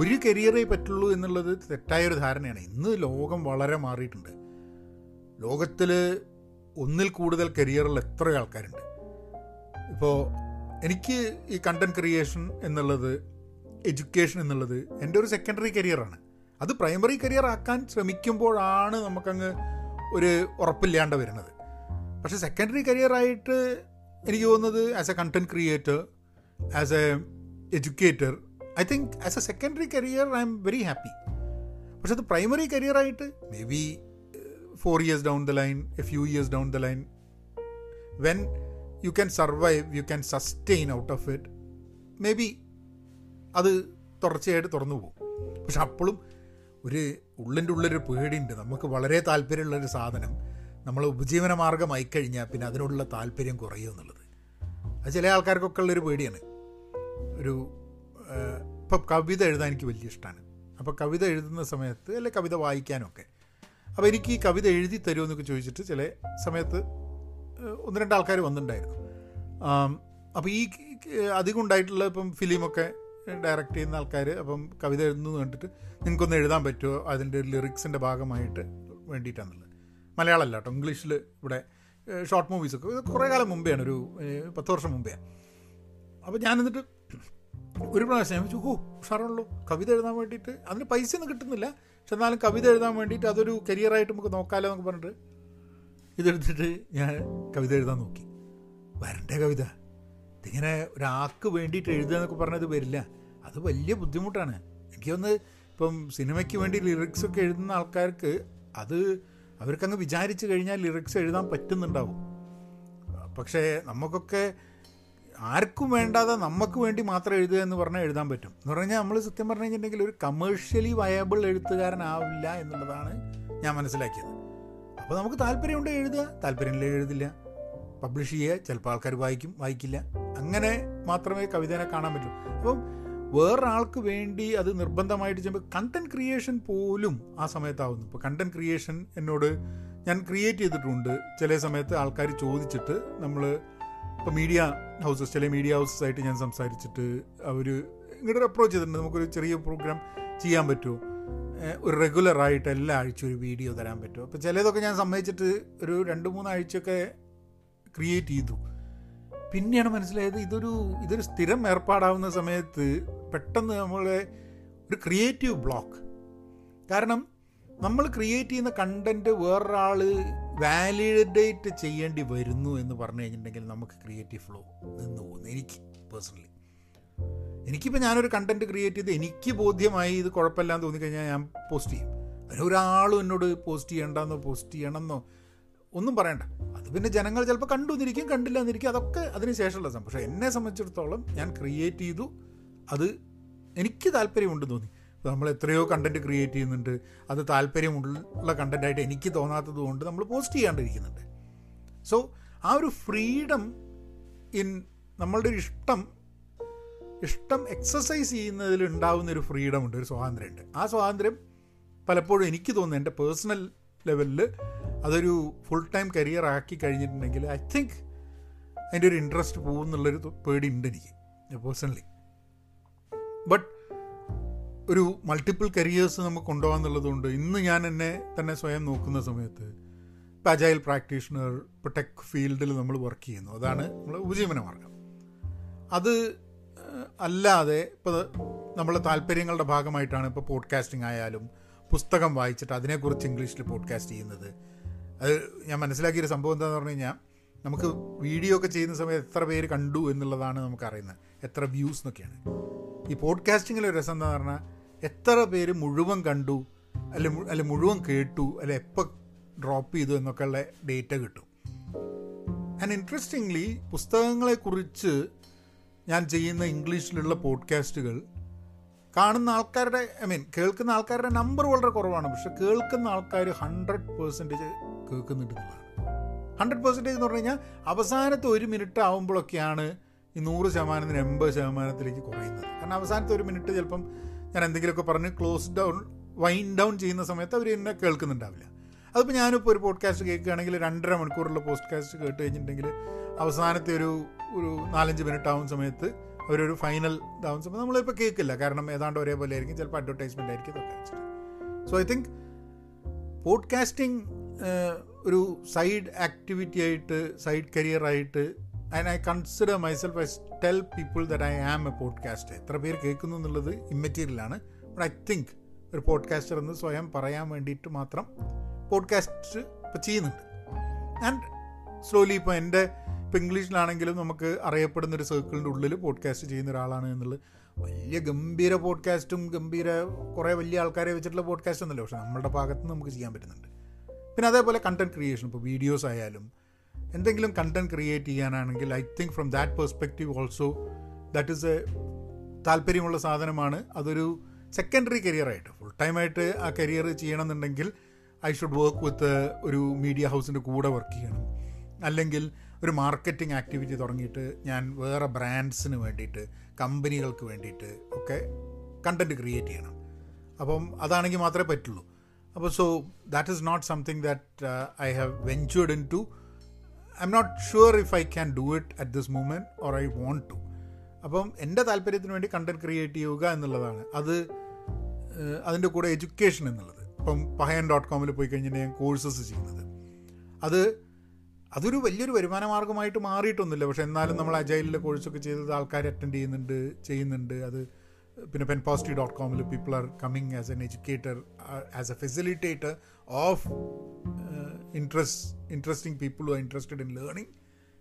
A: ഒരു കരിയറേ പറ്റുള്ളൂ എന്നുള്ളത് തെറ്റായൊരു ധാരണയാണ്. ഇന്ന് ലോകം വളരെ മാറിയിട്ടുണ്ട്. ലോകത്തിൽ ഒന്നിൽ കൂടുതൽ കരിയറിൽ എത്ര ആൾക്കാരുണ്ട്. ഇപ്പോൾ എനിക്ക് ഈ കണ്ടന്റ് ക്രിയേഷൻ എന്നുള്ളത് എഡ്യൂക്കേഷൻ എന്നുള്ളത് എന്റെ ഒരു സെക്കൻഡറി കരിയറാണ് അത് പ്രൈമറി കരിയർ ആക്കാൻ ശ്രമിക്കുമ്പോഴാണ് നമുക്കങ്ങ് ഒരു ഉറപ്പില്ലാണ്ട് വരുന്നത്. പക്ഷേ സെക്കൻഡറി കരിയറായിട്ട് എനിക്ക് തോന്നുന്നത് as a content creator as a educator I think as a secondary career I'm very happy പക്ഷെ അത് primary കരിയറായിട്ട് maybe four years down the line a few years down the line when you can survive you can sustain out of it maybe അത് തുടർച്ചയായിട്ട് തുറന്നു പോകും. പക്ഷെ അപ്പോഴും ഒരു ഉള്ളിന്റെ ഉള്ളൊരു പേടിയുണ്ട്. നമുക്ക് വളരെ താല്പര്യമുള്ളൊരു സാധനം. നമ്മൾ ഉപജീവന മാർഗമായി കഴിഞ്ഞാൽ പിന്നെ അതിനോടുള്ള താല്പര്യം കുറയും എന്നുള്ളത്. അത് ചില ആൾക്കാർക്കൊക്കെ ഉള്ളൊരു പേടിയാണ്. ഒരു ഇപ്പം കവിത എഴുതാൻ എനിക്ക് വലിയ ഇഷ്ടമാണ് അപ്പോൾ കവിത എഴുതുന്ന സമയത്ത് അല്ലെ കവിത വായിക്കാനൊക്കെ. അപ്പോൾ എനിക്ക് ഈ കവിത എഴുതി തരുമോ എന്നൊക്കെ ചോദിച്ചിട്ട് ചില സമയത്ത് ഒന്ന് രണ്ട് ആൾക്കാർ വന്നിട്ടുണ്ടായിരുന്നു. അപ്പോൾ ഈ അധികം ഉണ്ടായിട്ടുള്ള ഇപ്പം ഫിലിമൊക്കെ ഡയറക്റ്റ് ചെയ്യുന്ന ആൾക്കാർ അപ്പം കവിത എഴുതുന്നു കണ്ടിട്ട് നിങ്ങൾക്കൊന്ന് എഴുതാൻ പറ്റുമോ? അതിന്റെ ലിറിക്സിന്റെ ഭാഗമായിട്ട് വേണ്ടിയിട്ടാണെന്നുള്ളത് മലയാളമല്ല കേട്ടോ. ഇംഗ്ലീഷിൽ ഇവിടെ ഷോർട്ട് മൂവീസൊക്കെ ഇത് കുറേ കാലം മുമ്പെയാണ് ഒരു പത്ത് വർഷം മുമ്പേ അപ്പോൾ ഞാൻ എന്നിട്ട് ഒരു പ്രാവശ്യം ഞാൻ വെച്ചു ഓ ഉഷാറുള്ളൂ കവിത എഴുതാൻ വേണ്ടിയിട്ട് അതിന് പൈസ ഒന്നും കിട്ടുന്നില്ല. പക്ഷെ എന്നാലും കവിത എഴുതാൻ വേണ്ടിയിട്ട് അതൊരു കരിയറായിട്ട് നമുക്ക് നോക്കാമല്ലോ എന്നൊക്കെ പറഞ്ഞിട്ട് ഇതെടുത്തിട്ട് ഞാൻ കവിത എഴുതാൻ നോക്കി. വരണ്ടേ കവിത. ഇതിങ്ങനെ ഒരാൾക്ക് വേണ്ടിയിട്ട് എഴുതുക എന്നൊക്കെ പറഞ്ഞത് വരില്ല. അത് വലിയ ബുദ്ധിമുട്ടാണ്. എനിക്കൊന്ന് ഇപ്പം സിനിമയ്ക്ക് വേണ്ടി ലിറിക്സ് ഒക്കെ എഴുതുന്ന ആൾക്കാർക്ക് അത് അവർക്കങ്ങ് വിചാരിച്ചു കഴിഞ്ഞാൽ ലിറിക്സ് എഴുതാൻ പറ്റുന്നുണ്ടാവും. പക്ഷേ നമുക്കൊക്കെ ആർക്കും വേണ്ടാതെ നമുക്ക് വേണ്ടി മാത്രം എഴുതുക എന്ന് പറഞ്ഞാൽ എഴുതാൻ പറ്റും. എന്ന് പറഞ്ഞാൽ നമ്മൾ സത്യം പറഞ്ഞു കഴിഞ്ഞിട്ടുണ്ടെങ്കിൽ ഒരു കമേഴ്ഷ്യലി വയബിൾ എഴുത്തുകാരനാവില്ല എന്നുള്ളതാണ് ഞാൻ മനസ്സിലാക്കിയത്. അപ്പോൾ നമുക്ക് താല്പര്യമുണ്ട് എഴുതുക. താല്പര്യമില്ല എഴുതില്ല. പബ്ലിഷ് ചെയ്യുക. ചിലപ്പോൾ ആൾക്കാർ വായിക്കും വായിക്കില്ല. അങ്ങനെ മാത്രമേ കവിതേനെ കാണാൻ പറ്റൂ. അപ്പം വേറൊരാൾക്ക് വേണ്ടി അത് നിർബന്ധമായിട്ട് ചെയ്യുമ്പോൾ കണ്ടന്റ് ക്രിയേഷൻ പോലും ആ സമയത്താവുന്നു. ഇപ്പോൾ കണ്ടന്റ് ക്രിയേഷൻ എന്നോട് ഞാൻ ക്രിയേറ്റ് ചെയ്തിട്ടുണ്ട്. ചില സമയത്ത് ആൾക്കാർ ചോദിച്ചിട്ട് നമ്മൾ ഇപ്പോൾ മീഡിയ ഹൗസസ് ചില മീഡിയ ഹൗസസ് ആയിട്ട് ഞാൻ സംസാരിച്ചിട്ട് അവർ ഇങ്ങോട്ട് അപ്രോച്ച് ചെയ്തിട്ടുണ്ട്. നമുക്കൊരു ചെറിയ പ്രോഗ്രാം ചെയ്യാൻ പറ്റുമോ? ഒരു റെഗുലറായിട്ട് എല്ലാ ആഴ്ച ഒരു വീഡിയോ തരാൻ പറ്റുമോ? അപ്പോൾ ചിലതൊക്കെ ഞാൻ സമ്മതിച്ചിട്ട് ഒരു രണ്ട് മൂന്നാഴ്ചയൊക്കെ ക്രിയേറ്റ് ചെയ്തു. പിന്നെയാണ് മനസ്സിലായത് ഇതൊരു ഇതൊരു സ്ഥിരം ഏർപ്പാടാവുന്ന സമയത്ത് പെട്ടെന്ന് നമ്മളെ ഒരു ക്രിയേറ്റീവ് ബ്ലോക്ക് കാരണം നമ്മൾ ക്രിയേറ്റ് ചെയ്യുന്ന കണ്ടന്റ് വേറൊരാൾ വാലിഡേറ്റ് ചെയ്യേണ്ടി വരുന്നു എന്ന് പറഞ്ഞു കഴിഞ്ഞിട്ടുണ്ടെങ്കിൽ നമുക്ക് ക്രിയേറ്റീവ് ഫ്ലോ നിന്ന് പോകുന്നു. എനിക്ക് പേഴ്സണലി എനിക്കിപ്പോൾ ഞാനൊരു കണ്ടന്റ് ക്രിയേറ്റ് ചെയ്ത് എനിക്ക് ബോധ്യമായി ഇത് കുഴപ്പമില്ലാന്ന് തോന്നിക്കഴിഞ്ഞാൽ ഞാൻ പോസ്റ്റ് ചെയ്യും. അതിനൊരാളും എന്നോട് പോസ്റ്റ് ചെയ്യണ്ടെന്നോ പോസ്റ്റ് ചെയ്യണമെന്നോ ഒന്നും പറയണ്ട. അത് പിന്നെ ജനങ്ങൾ ചിലപ്പോൾ കണ്ടു എന്നിരിക്കും കണ്ടില്ല എന്നിരിക്കും. അതൊക്കെ അതിന് ശേഷമുള്ള സംഭവം. പക്ഷേ എന്നെ സംബന്ധിച്ചിടത്തോളം ഞാൻ ക്രിയേറ്റ് ചെയ്തു. അത് എനിക്ക് താല്പര്യമുണ്ട് തോന്നി. നമ്മൾ എത്രയോ കണ്ടന്റ് ക്രിയേറ്റ് ചെയ്യുന്നുണ്ട്. അത് താല്പര്യമുള്ള കണ്ടന്റായിട്ട് എനിക്ക് തോന്നാത്തത് കൊണ്ട് നമ്മൾ പോസ്റ്റ് ചെയ്യാണ്ടിരിക്കുന്നുണ്ട്. സോ ആ ഒരു ഫ്രീഡം ഇൻ നമ്മളുടെ ഒരു ഇഷ്ടം ഇഷ്ടം എക്സസൈസ് ചെയ്യുന്നതിൽ ഉണ്ടാവുന്ന ഒരു ഫ്രീഡം ഉണ്ട് ഒരു സ്വാതന്ത്ര്യമുണ്ട്. ആ സ്വാതന്ത്ര്യം പലപ്പോഴും എനിക്ക് തോന്നുന്നു എന്റെ പേഴ്സണൽ ലെവലിൽ അതൊരു ഫുൾ ടൈം കരിയർ ആക്കി കഴിഞ്ഞിട്ടുണ്ടെങ്കിൽ ഐ തിങ്ക് അതിന്റെ ഒരു ഇൻട്രസ്റ്റ് പോകുന്നുള്ളൊരു പേടി ഉണ്ട് എനിക്ക് പേഴ്സണലി ബട്ട് ഒരു മൾട്ടിപ്പിൾ കരിയേഴ്സ് നമുക്ക് കൊണ്ടുപോകാന്നുള്ളതുകൊണ്ട് ഇന്ന് ഞാൻ എന്നെ തന്നെ സ്വയം നോക്കുന്ന സമയത്ത് ഇപ്പോൾ അജൈൽ പ്രാക്ടീഷണർ ഇപ്പോൾ ടെക് ഫീൽഡിൽ നമ്മൾ വർക്ക് ചെയ്യുന്നു. അതാണ് നമ്മൾ ഉപജീവന മാർഗം. അത് അല്ലാതെ ഇപ്പോൾ നമ്മളെ താല്പര്യങ്ങളുടെ ഭാഗമായിട്ടാണ് ഇപ്പോൾ പോഡ്കാസ്റ്റിംഗ് ആയാലും പുസ്തകം വായിച്ചിട്ട് അതിനെക്കുറിച്ച് ഇംഗ്ലീഷിൽ പോഡ്കാസ്റ്റ് ചെയ്യുന്നത്. അത് ഞാൻ മനസ്സിലാക്കിയൊരു സംഭവം എന്താണെന്ന് പറഞ്ഞു കഴിഞ്ഞാൽ നമുക്ക് വീഡിയോ ഒക്കെ ചെയ്യുന്ന സമയത്ത് എത്ര പേര് കണ്ടു എന്നുള്ളതാണ് നമുക്കറിയുന്നത് എത്ര വ്യൂസ് എന്നൊക്കെയാണ്. ഈ പോഡ്കാസ്റ്റിങ്ങിലെ രസം എന്താ പറഞ്ഞാൽ എത്ര പേര് മുഴുവൻ കണ്ടു അല്ലെ അല്ലെ മുഴുവൻ കേട്ടു അല്ലെ എപ്പോൾ ഡ്രോപ്പ് ചെയ്തു എന്നൊക്കെയുള്ള ഡേറ്റ കിട്ടും. ആൻഡ് ഇൻട്രസ്റ്റിംഗ്ലി പുസ്തകങ്ങളെക്കുറിച്ച് ഞാൻ ചെയ്യുന്ന ഇംഗ്ലീഷിലുള്ള പോഡ്കാസ്റ്റുകൾ കാണുന്ന ആൾക്കാരുടെ ഐ മീൻ കേൾക്കുന്ന ആൾക്കാരുടെ നമ്പർ വളരെ കുറവാണ്. പക്ഷെ കേൾക്കുന്ന ആൾക്കാർ ഹൺഡ്രഡ് പേഴ്സന്റേജ് കേൾക്കുന്നുണ്ട് എന്നുള്ളതാണ് ഹൺഡ്രഡ് പെർസെന്റേജ് എന്ന് പറഞ്ഞു കഴിഞ്ഞാൽ അവസാനത്തെ ഒരു മിനിറ്റ് ആകുമ്പോഴൊക്കെയാണ് ഈ നൂറ് ശതമാനത്തിന് എൺപത് ശതമാനത്തിലേക്ക് കുറയുന്നത്. കാരണം അവസാനത്തെ ഒരു മിനിറ്റ് ചിലപ്പം ഞാൻ എന്തെങ്കിലുമൊക്കെ പറഞ്ഞ് ക്ലോസ് ഡൗൺ വൈൻഡ് ഡൗൺ ചെയ്യുന്ന സമയത്ത് അവർ എന്നെ കേൾക്കുന്നുണ്ടാവില്ല. അതിപ്പോൾ ഞാനിപ്പോൾ ഒരു പോഡ്കാസ്റ്റ് കേൾക്കുകയാണെങ്കിൽ രണ്ടര മണിക്കൂറുള്ള പോഡ്കാസ്റ്റ് കേട്ട് കഴിഞ്ഞിട്ടുണ്ടെങ്കിൽ അവസാനത്തെ ഒരു ഒരു നാലഞ്ച് മിനിറ്റ് ആവുന്ന സമയത്ത് അവരൊരു ഫൈനൽ ഇതാവുന്ന സമയത്ത് നമ്മളിപ്പോൾ കേൾക്കില്ല കാരണം ഏതാണ്ട് ഒരേപോലെ ആയിരിക്കും. ചിലപ്പോൾ അഡ്വർടൈസ്മെന്റ് ആയിരിക്കും ഇതൊക്കെ സോ ഐ തിങ്ക് പോഡ്കാസ്റ്റിംഗ് ഒരു സൈഡ് ആക്ടിവിറ്റി ആയിട്ട് സൈഡ് കരിയർ ആയിട്ട് and I consider myself I tell people that I am a podcast എത്ര പേര് കേൾക്കുന്നു എന്നുള്ളത് ഇമ്മെറ്റീരിയലാണ് ബട്ട് ഐ തിങ്ക് ഒരു പോഡ്കാസ്റ്റർ എന്ന് സ്വയം പറയാൻ വേണ്ടിയിട്ട് മാത്രം പോഡ്കാസ്റ്റ് ഇപ്പോൾ ചെയ്യുന്നുണ്ട്. ആൻഡ് സ്ലോലി ഇപ്പോൾ എന്റെ ഇപ്പോൾ ഇംഗ്ലീഷിലാണെങ്കിലും നമുക്ക് അറിയപ്പെടുന്ന ഒരു സർക്കിളിന്റെ ഉള്ളിൽ പോഡ്കാസ്റ്റ് ചെയ്യുന്ന ഒരാളാണ് എന്നുള്ളത്. വലിയ ഗംഭീര പോഡ്കാസ്റ്റും ഗംഭീര കുറേ വലിയ ആൾക്കാരെ വെച്ചിട്ടുള്ള പോഡ്കാസ്റ്റ് ഒന്നുമല്ല. പക്ഷെ നമ്മുടെ ഭാഗത്ത് നമുക്ക് ചെയ്യാൻ പറ്റുന്നുണ്ട്. പിന്നെ അതേപോലെ കണ്ടന്റ് ക്രിയേഷൻ ഇപ്പോൾ വീഡിയോസ് ആയാലും എന്തെങ്കിലും കണ്ടന്റ് ക്രിയേറ്റ് ചെയ്യാനാണെങ്കിൽ I think from that perspective also that is a താല്പര്യമുള്ള സാധനമാണ്. അതൊരു സെക്കൻഡറി കരിയറായിട്ട് ഫുൾ ടൈമായിട്ട് ആ കരിയർ ചെയ്യണമെന്നുണ്ടെങ്കിൽ ഐ ഷുഡ് വർക്ക് വിത്ത് ഒരു മീഡിയ ഹൗസിന്റെ കൂടെ വർക്ക് ചെയ്യണം. അല്ലെങ്കിൽ ഒരു മാർക്കറ്റിംഗ് ആക്ടിവിറ്റി തുടങ്ങിയിട്ട് ഞാൻ വേറെ ബ്രാൻഡ്സിന് വേണ്ടിയിട്ട് കമ്പനികൾക്ക് വേണ്ടിയിട്ട് ഒക്കെ കണ്ടന്റ് ക്രിയേറ്റ് ചെയ്യണം. അപ്പം അതാണെങ്കിൽ മാത്രമേ പറ്റുള്ളൂ. അപ്പോൾ so that is not something that I have ventured into I'm not sure if I can do it at this moment or I want to അപ്പം എന്റെ താല്പര്യത്തിന് വേണ്ടി കണ്ടന്റ് ക്രിയേറ്റ് ചെയ്യുക എന്നുള്ളതാണ്. അത് അതിന്റെ കൂടെ എഡ്യൂക്കേഷൻ എന്നുള്ളത്. ഇപ്പം പഹയൻ ഡോട്ട് കോമിൽ പോയി കഴിഞ്ഞിട്ട് ഞാൻ കോഴ്സസ് ചെയ്യുന്നത്. അത് അതൊരു വലിയൊരു വരുമാന മാർഗമായിട്ട് മാറിയിട്ടൊന്നുമില്ല. പക്ഷെ എന്നാലും നമ്മൾ അജൈലിൽ കോഴ്സൊക്കെ ചെയ്തത് ആൾക്കാർ അറ്റൻഡ് ചെയ്യുന്നുണ്ട് ചെയ്യുന്നുണ്ട്. അത് പിന്നെ Pen positive dot കോമിൽ people are coming as an educator as a facilitator of interest interesting people are interested in learning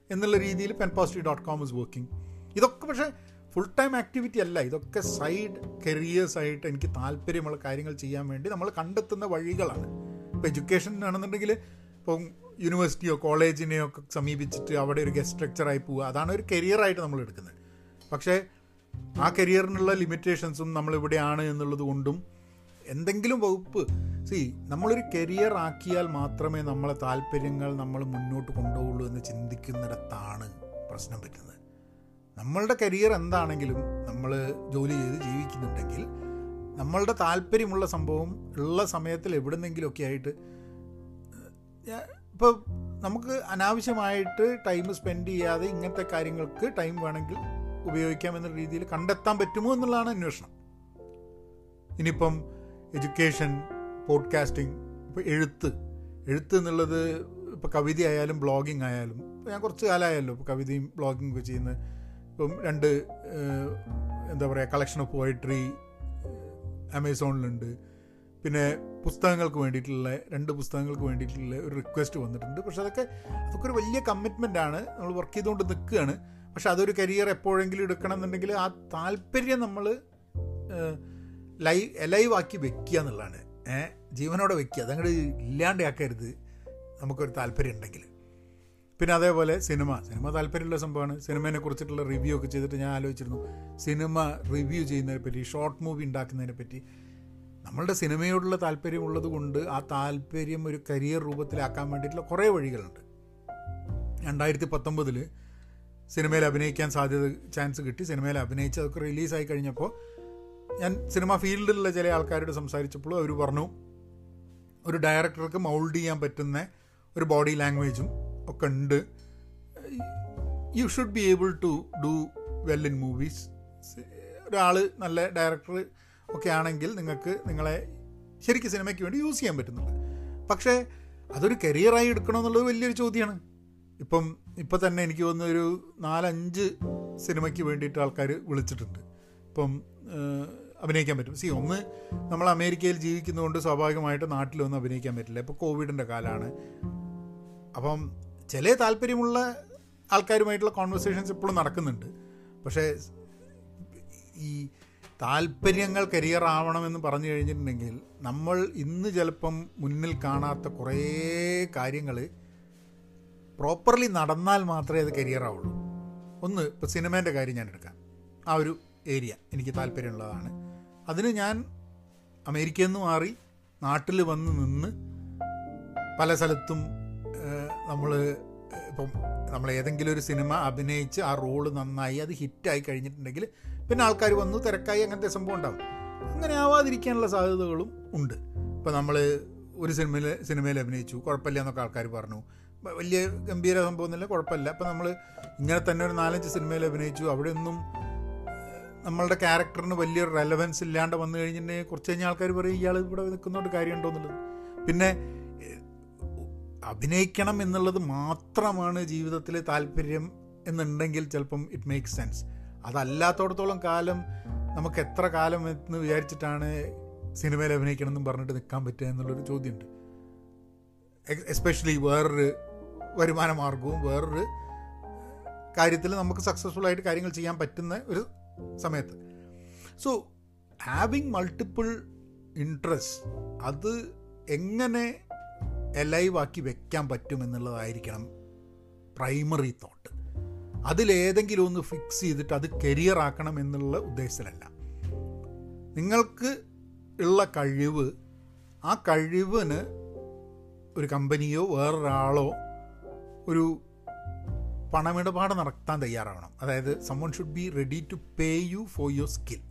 A: എന്നുള്ള രീതിയിൽ Pen Positive dot com is working ഇതൊക്കെ പക്ഷേ ഫുൾ ടൈം ആക്ടിവിറ്റി അല്ല. ഇതൊക്കെ സൈഡ് കരിയേഴ്സ് ആയിട്ട് എനിക്ക് താല്പര്യമുള്ള കാര്യങ്ങൾ ചെയ്യാൻ വേണ്ടി നമ്മൾ കണ്ടെത്തുന്ന വഴികളാണ്. ഇപ്പോൾ എഡ്യൂക്കേഷൻ ആണെന്നുണ്ടെങ്കിൽ ഇപ്പം യൂണിവേഴ്സിറ്റിയോ കോളേജിനെയോ ഒക്കെ സമീപിച്ചിട്ട് അവിടെ ഒരു ഗസ്റ്റ് സ്ട്രക്ചറായി പോവുക. അതാണ് ഒരു കരിയറായിട്ട് നമ്മൾ എടുക്കുന്നത്. പക്ഷേ ആ കരിയറിനുള്ള ലിമിറ്റേഷൻസും നമ്മളിവിടെയാണ് എന്നുള്ളത് കൊണ്ടും എന്തെങ്കിലും വകുപ്പ്. സി നമ്മളൊരു കരിയർ ആക്കിയാൽ മാത്രമേ നമ്മളെ താല്പര്യങ്ങൾ നമ്മൾ മുന്നോട്ട് കൊണ്ടുപോകുള്ളൂ എന്ന് ചിന്തിക്കുന്നിടത്താണ് പ്രശ്നം പറ്റുന്നത് നമ്മളുടെ കരിയർ എന്താണെങ്കിലും നമ്മൾ ജോലി ചെയ്ത് ജീവിക്കുന്നുണ്ടെങ്കിൽ നമ്മളുടെ താല്പര്യമുള്ള സംഭവം ഉള്ള സമയത്തിൽ എവിടുന്നെങ്കിലുമൊക്കെ ആയിട്ട് ഇപ്പോൾ നമുക്ക് അനാവശ്യമായിട്ട് ടൈം സ്പെൻഡ് ചെയ്യാതെ ഇങ്ങനത്തെ കാര്യങ്ങൾക്ക് ടൈം വേണമെങ്കിൽ ഉപയോഗിക്കാം എന്ന രീതിയിൽ കണ്ടെത്താൻ പറ്റുമോ എന്നുള്ളതാണ് അന്വേഷണം. ഇനിയിപ്പം എഡ്യൂക്കേഷൻ പോഡ്കാസ്റ്റിംഗ് ഇപ്പോൾ എഴുത്ത്. എഴുത്ത് എന്നുള്ളത് ഇപ്പോൾ കവിത ആയാലും ബ്ലോഗിങ് ആയാലും ഞാൻ കുറച്ച് കാലമായല്ലോ ഇപ്പോൾ കവിതയും ബ്ലോഗിങ് ഒക്കെ ചെയ്യുന്ന ഇപ്പം രണ്ട് എന്താ പറയുക കളക്ഷൻ ഓഫ് പോയട്രി ആമസോണിലുണ്ട് പിന്നെ പുസ്തകങ്ങൾക്ക് വേണ്ടിയിട്ടുള്ള രണ്ട് പുസ്തകങ്ങൾക്ക് വേണ്ടിയിട്ടുള്ള ഒരു റിക്വസ്റ്റ് വന്നിട്ടുണ്ട്. പക്ഷെ അതൊക്കെ അതൊക്കെ ഒരു വലിയ കമ്മിറ്റ്മെന്റ് ആണ്. നമ്മൾ വർക്ക് ചെയ്തുകൊണ്ട് നിൽക്കുകയാണ്. പക്ഷെ അതൊരു കരിയർ എപ്പോഴെങ്കിലും എടുക്കണം എന്നുണ്ടെങ്കിൽ ആ താല്പര്യം നമ്മൾ ലൈവ് എലൈവ് ആക്കി വെക്കുക എന്നുള്ളതാണ്. ഏഹ് ജീവനോടെ വെക്കുക. അതങ്ങോട്ട് ഇല്ലാണ്ടാക്കരുത്. നമുക്കൊരു താല്പര്യം ഉണ്ടെങ്കിൽ. പിന്നെ അതേപോലെ സിനിമ. സിനിമ താല്പര്യമുള്ള സംഭവമാണ്. സിനിമയെ കുറിച്ചിട്ടുള്ള റിവ്യൂ ഒക്കെ ചെയ്തിട്ട് ഞാൻ ആലോചിച്ചിരുന്നു. സിനിമ റിവ്യൂ ചെയ്യുന്നതിനെ പറ്റി ഷോർട്ട് മൂവി ഉണ്ടാക്കുന്നതിനെ പറ്റി നമ്മളുടെ സിനിമയോടുള്ള താല്പര്യമുള്ളത് കൊണ്ട് ആ താല്പര്യം ഒരു കരിയർ രൂപത്തിലാക്കാൻ വേണ്ടിയിട്ടുള്ള കുറേ വഴികളുണ്ട്. രണ്ടായിരത്തി പത്തൊമ്പതിൽ സിനിമയിൽ അഭിനയിക്കാൻ സാധ്യത ചാൻസ് കിട്ടി. സിനിമയിൽ അഭിനയിച്ച് അതൊക്കെ റിലീസായി കഴിഞ്ഞപ്പോൾ ഞാൻ സിനിമ ഫീൽഡിലുള്ള ചില ആൾക്കാരോട് സംസാരിച്ചപ്പോൾ അവർ പറഞ്ഞു ഒരു ഡയറക്ടർക്ക് മൗൾഡ് ചെയ്യാൻ പറ്റുന്ന ഒരു ബോഡി ലാംഗ്വേജും ഒക്കെ ഉണ്ട്. You should be able to do well in movies ഒരാൾ നല്ല ഡയറക്ടർ ഒക്കെ ആണെങ്കിൽ നിങ്ങൾക്ക് നിങ്ങളെ ശരിക്കും സിനിമയ്ക്ക് വേണ്ടി യൂസ് ചെയ്യാൻ പറ്റുന്നുണ്ട്. പക്ഷേ അതൊരു കരിയറായി എടുക്കണമെന്നുള്ളത് വലിയൊരു ചോദ്യമാണ് ഇപ്പം ഇപ്പം തന്നെ എനിക്ക് തോന്നുന്ന ഒരു നാലഞ്ച് സിനിമയ്ക്ക് വേണ്ടിയിട്ട് ആൾക്കാർ വിളിച്ചിട്ടുണ്ട്. ഇപ്പം അഭിനയിക്കാൻ പറ്റും. സി ഒന്ന് നമ്മൾ അമേരിക്കയിൽ ജീവിക്കുന്നതുകൊണ്ട് സ്വാഭാവികമായിട്ട് നാട്ടിലൊന്നും അഭിനയിക്കാൻ പറ്റില്ല. ഇപ്പോൾ കോവിഡിന്റെ കാലമാണ് അപ്പം ചില താല്പര്യമുള്ള ആൾക്കാരുമായിട്ടുള്ള കോൺവെർസേഷൻസ് ഇപ്പോഴും നടക്കുന്നുണ്ട്. പക്ഷേ ഈ താല്പര്യങ്ങൾ കരിയർ ആവണമെന്ന് പറഞ്ഞു കഴിഞ്ഞിട്ടുണ്ടെങ്കിൽ നമ്മൾ ഇന്ന് ചിലപ്പം മുന്നിൽ കാണാത്ത കുറേ കാര്യങ്ങൾ പ്രോപ്പർലി നടന്നാൽ മാത്രമേ അത് കരിയർ ആവുള്ളൂ. ഒന്ന് ഇപ്പോൾ സിനിമേന്റെ കാര്യം ഞാൻ എടുക്കാം. ആ ഒരു ഏരിയ എനിക്ക് താല്പര്യമുള്ളതാണ്. അതിന് ഞാൻ അമേരിക്കയിൽ നിന്ന് മാറി നാട്ടിൽ വന്ന് നിന്ന് പല സ്ഥലത്തും നമ്മൾ ഇപ്പം നമ്മൾ ഏതെങ്കിലും ഒരു സിനിമ അഭിനയിച്ച് ആ റോൾ നന്നായി അത് ഹിറ്റായി കഴിഞ്ഞിട്ടുണ്ടെങ്കിൽ പിന്നെ ആൾക്കാർ വന്നു തിരക്കായി അങ്ങനത്തെ സംഭവം ഉണ്ടാവും. അങ്ങനെ ആവാതിരിക്കാനുള്ള സാധ്യതകളും ഉണ്ട്. ഇപ്പം നമ്മൾ ഒരു സിനിമയിൽ സിനിമയിൽ അഭിനയിച്ചു കുഴപ്പമില്ല എന്നൊക്കെ ആൾക്കാർ പറഞ്ഞു. വലിയ ഗംഭീര സംഭവം സംഭവമൊന്നുമില്ല കുഴപ്പമില്ല. അപ്പം നമ്മൾ ഇങ്ങനെ തന്നെ ഒരു നാലഞ്ച് സിനിമയിൽ അഭിനയിച്ചു അവിടെയൊന്നും നമ്മളുടെ ക്യാരക്ടറിന് വലിയൊരു റെലവൻസ് ഇല്ലാണ്ട് വന്നു കഴിഞ്ഞിട്ടുണ്ടെങ്കിൽ കുറച്ച് കഴിഞ്ഞ ആൾക്കാർ പറയും ഇയാൾ ഇവിടെ നിൽക്കുന്നതുകൊണ്ട് കാര്യമുണ്ടോ? എന്നുള്ളത്. പിന്നെ അഭിനയിക്കണം എന്നുള്ളത് മാത്രമാണ് ജീവിതത്തിലെ താല്പര്യം എന്നുണ്ടെങ്കിൽ ചിലപ്പം ഇറ്റ് മേക്സ് സെൻസ് അതല്ലാത്തോടത്തോളം കാലം നമുക്ക് എത്ര കാലം എന്ന് വിചാരിച്ചിട്ടാണ് സിനിമയിൽ അഭിനയിക്കണം എന്നും പറഞ്ഞിട്ട് നിൽക്കാൻ പറ്റുക എന്നുള്ളൊരു ചോദ്യമുണ്ട്. എസ്പെഷ്യലി വേറൊരു വരുമാന മാർഗവും വേറൊരു കാര്യത്തിൽ നമുക്ക് സക്സസ്ഫുൾ ആയിട്ട് കാര്യങ്ങൾ ചെയ്യാൻ പറ്റുന്ന ഒരു സമയത്ത്. സോ ഹാവിങ് മൾട്ടിപ്പിൾ ഇൻട്രസ്റ്റ് അത് എങ്ങനെ എലൈവാക്കി വെക്കാൻ പറ്റുമെന്നുള്ളതായിരിക്കണം പ്രൈമറി തോട്ട് അതിലേതെങ്കിലും ഒന്ന് ഫിക്സ് ചെയ്തിട്ട് അത് കരിയർ ആക്കണം എന്നുള്ള ഉദ്ദേശത്തിലല്ല. നിങ്ങൾക്ക് ഉള്ള കഴിവ് ആ കഴിവിന് ഒരു കമ്പനിയോ വേറൊരാളോ ഒരു പണമിടപാട് നടത്താൻ തയ്യാറാവണം. അതായത് someone should be ready to pay you for your skill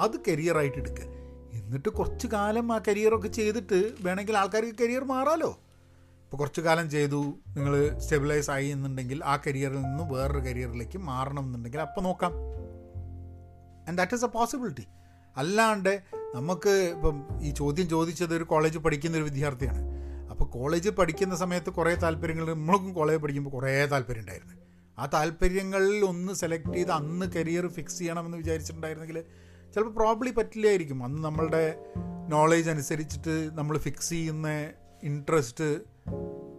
A: അത് കരിയറായിട്ട് എടുക്കുക എന്നിട്ട് കുറച്ച് കാലം ആ കരിയറൊക്കെ ചെയ്തിട്ട് വേണമെങ്കിൽ ആൾക്കാർക്ക് കരിയർ മാറാമല്ലോ ഇപ്പോൾ കുറച്ച് കാലം ചെയ്തു നിങ്ങൾ സ്റ്റെബിലൈസ് ആയി എന്നുണ്ടെങ്കിൽ ആ കരിയറിൽ നിന്ന് വേറൊരു കരിയറിലേക്ക് മാറണം എന്നുണ്ടെങ്കിൽ അപ്പോൾ നോക്കാം. And that is a possibility അല്ലാണ്ട് നമുക്ക് ഇപ്പം ഈ ചോദ്യം ചോദിച്ചത് ഒരു കോളേജ് പഠിക്കുന്ന ഒരു വിദ്യാർത്ഥിയാണ്. അപ്പോൾ കോളേജ് പഠിക്കുന്ന സമയത്ത് കുറേ താല്പര്യങ്ങൾ നമ്മൾക്കും കോളേജ് പഠിക്കുമ്പോൾ കുറേ താല്പര്യം ഉണ്ടായിരുന്നു. ആ താല്പര്യങ്ങളിൽ ഒന്ന് സെലക്ട് ചെയ്ത് അന്ന് കരിയർ ഫിക്സ് ചെയ്യണമെന്ന് വിചാരിച്ചിട്ടുണ്ടായിരുന്നെങ്കിൽ ചിലപ്പോൾ പ്രോബ്ലി പറ്റില്ലായിരിക്കും. അന്ന് നമ്മളുടെ നോളേജ് അനുസരിച്ചിട്ട് നമ്മൾ ഫിക്സ് ചെയ്യുന്ന ഇൻട്രസ്റ്റ്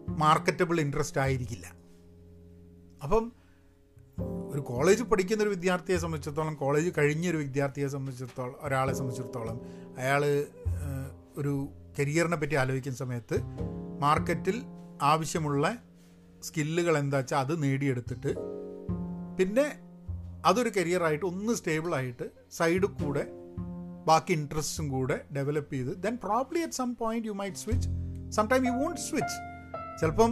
A: മാർക്കറ്റബിൾ ഇൻട്രസ്റ്റ് ആയിരിക്കില്ല. അപ്പം ഒരു കോളേജ് പഠിക്കുന്ന ഒരു വിദ്യാർത്ഥിയെ സംബന്ധിച്ചിടത്തോളം കോളേജ് കഴിഞ്ഞ ഒരു വിദ്യാർത്ഥിയെ സംബന്ധിച്ചിടത്തോളം ഒരാളെ സംബന്ധിച്ചിടത്തോളം അയാൾ ഒരു കരിയറിനെ പറ്റി ആലോചിക്കുന്ന സമയത്ത് മാർക്കറ്റിൽ ആവശ്യമുള്ള സ്കില്ലുകൾ എന്താ വെച്ചാൽ അത് നേടിയെടുത്തിട്ട് പിന്നെ അതൊരു കരിയറായിട്ട് ഒന്ന് സ്റ്റേബിളായിട്ട് സൈഡ് കൂടെ ബാക്കി ഇൻട്രസ്റ്റും കൂടെ ഡെവലപ്പ് ചെയ്ത് then probably at some point you might switch some time you won't switch ചിലപ്പം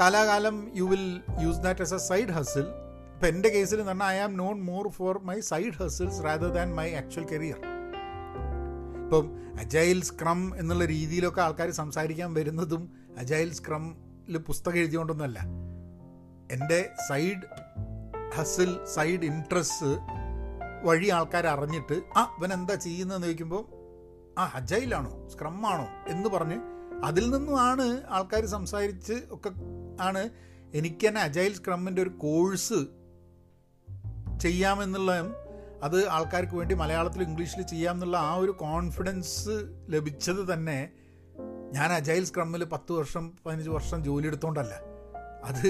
A: കാലാകാലം you will use that as a side hustle ഇപ്പം എന്റെ കേസിൽ എന്ന് പറഞ്ഞാൽ I am known more for my side hustles rather than my actual career ഇപ്പം agile scrum എന്നുള്ള രീതിയിലൊക്കെ ആൾക്കാർ സംസാരിക്കാൻ വരുന്നതും അജൈൽ സ്ക്രമിൽ പുസ്തകം എഴുതിയോണ്ടൊന്നുമല്ല. എന്റെ സൈഡ് ഹസിൽ സൈഡ് ഇൻട്രസ്റ്റ് വഴി ആൾക്കാർ അറിഞ്ഞിട്ട് ആ ഇവൻ എന്താ ചെയ്യുന്നതെന്ന് ചോദിക്കുമ്പോൾ ആ സ്ക്രം ആണോ എന്ന് പറഞ്ഞ് അതിൽ നിന്നുമാണ് ആൾക്കാർ സംസാരിച്ച് ഒക്കെ ആണ് എനിക്ക് തന്നെ അജൈൽ സ്ക്രമ്മിന്റെ ഒരു കോഴ്സ് ചെയ്യാമെന്നുള്ളതും അത് ആൾക്കാർക്ക് വേണ്ടി മലയാളത്തിൽ ഇംഗ്ലീഷിൽ ചെയ്യാമെന്നുള്ള ആ ഒരു കോൺഫിഡൻസ് ലഭിച്ചത് തന്നെ ഞാൻ അജൈൽ സ്ക്രമ്മിൽ പത്ത് വർഷം പതിനഞ്ച് വർഷം ജോലി എടുത്തോണ്ടല്ല. അത്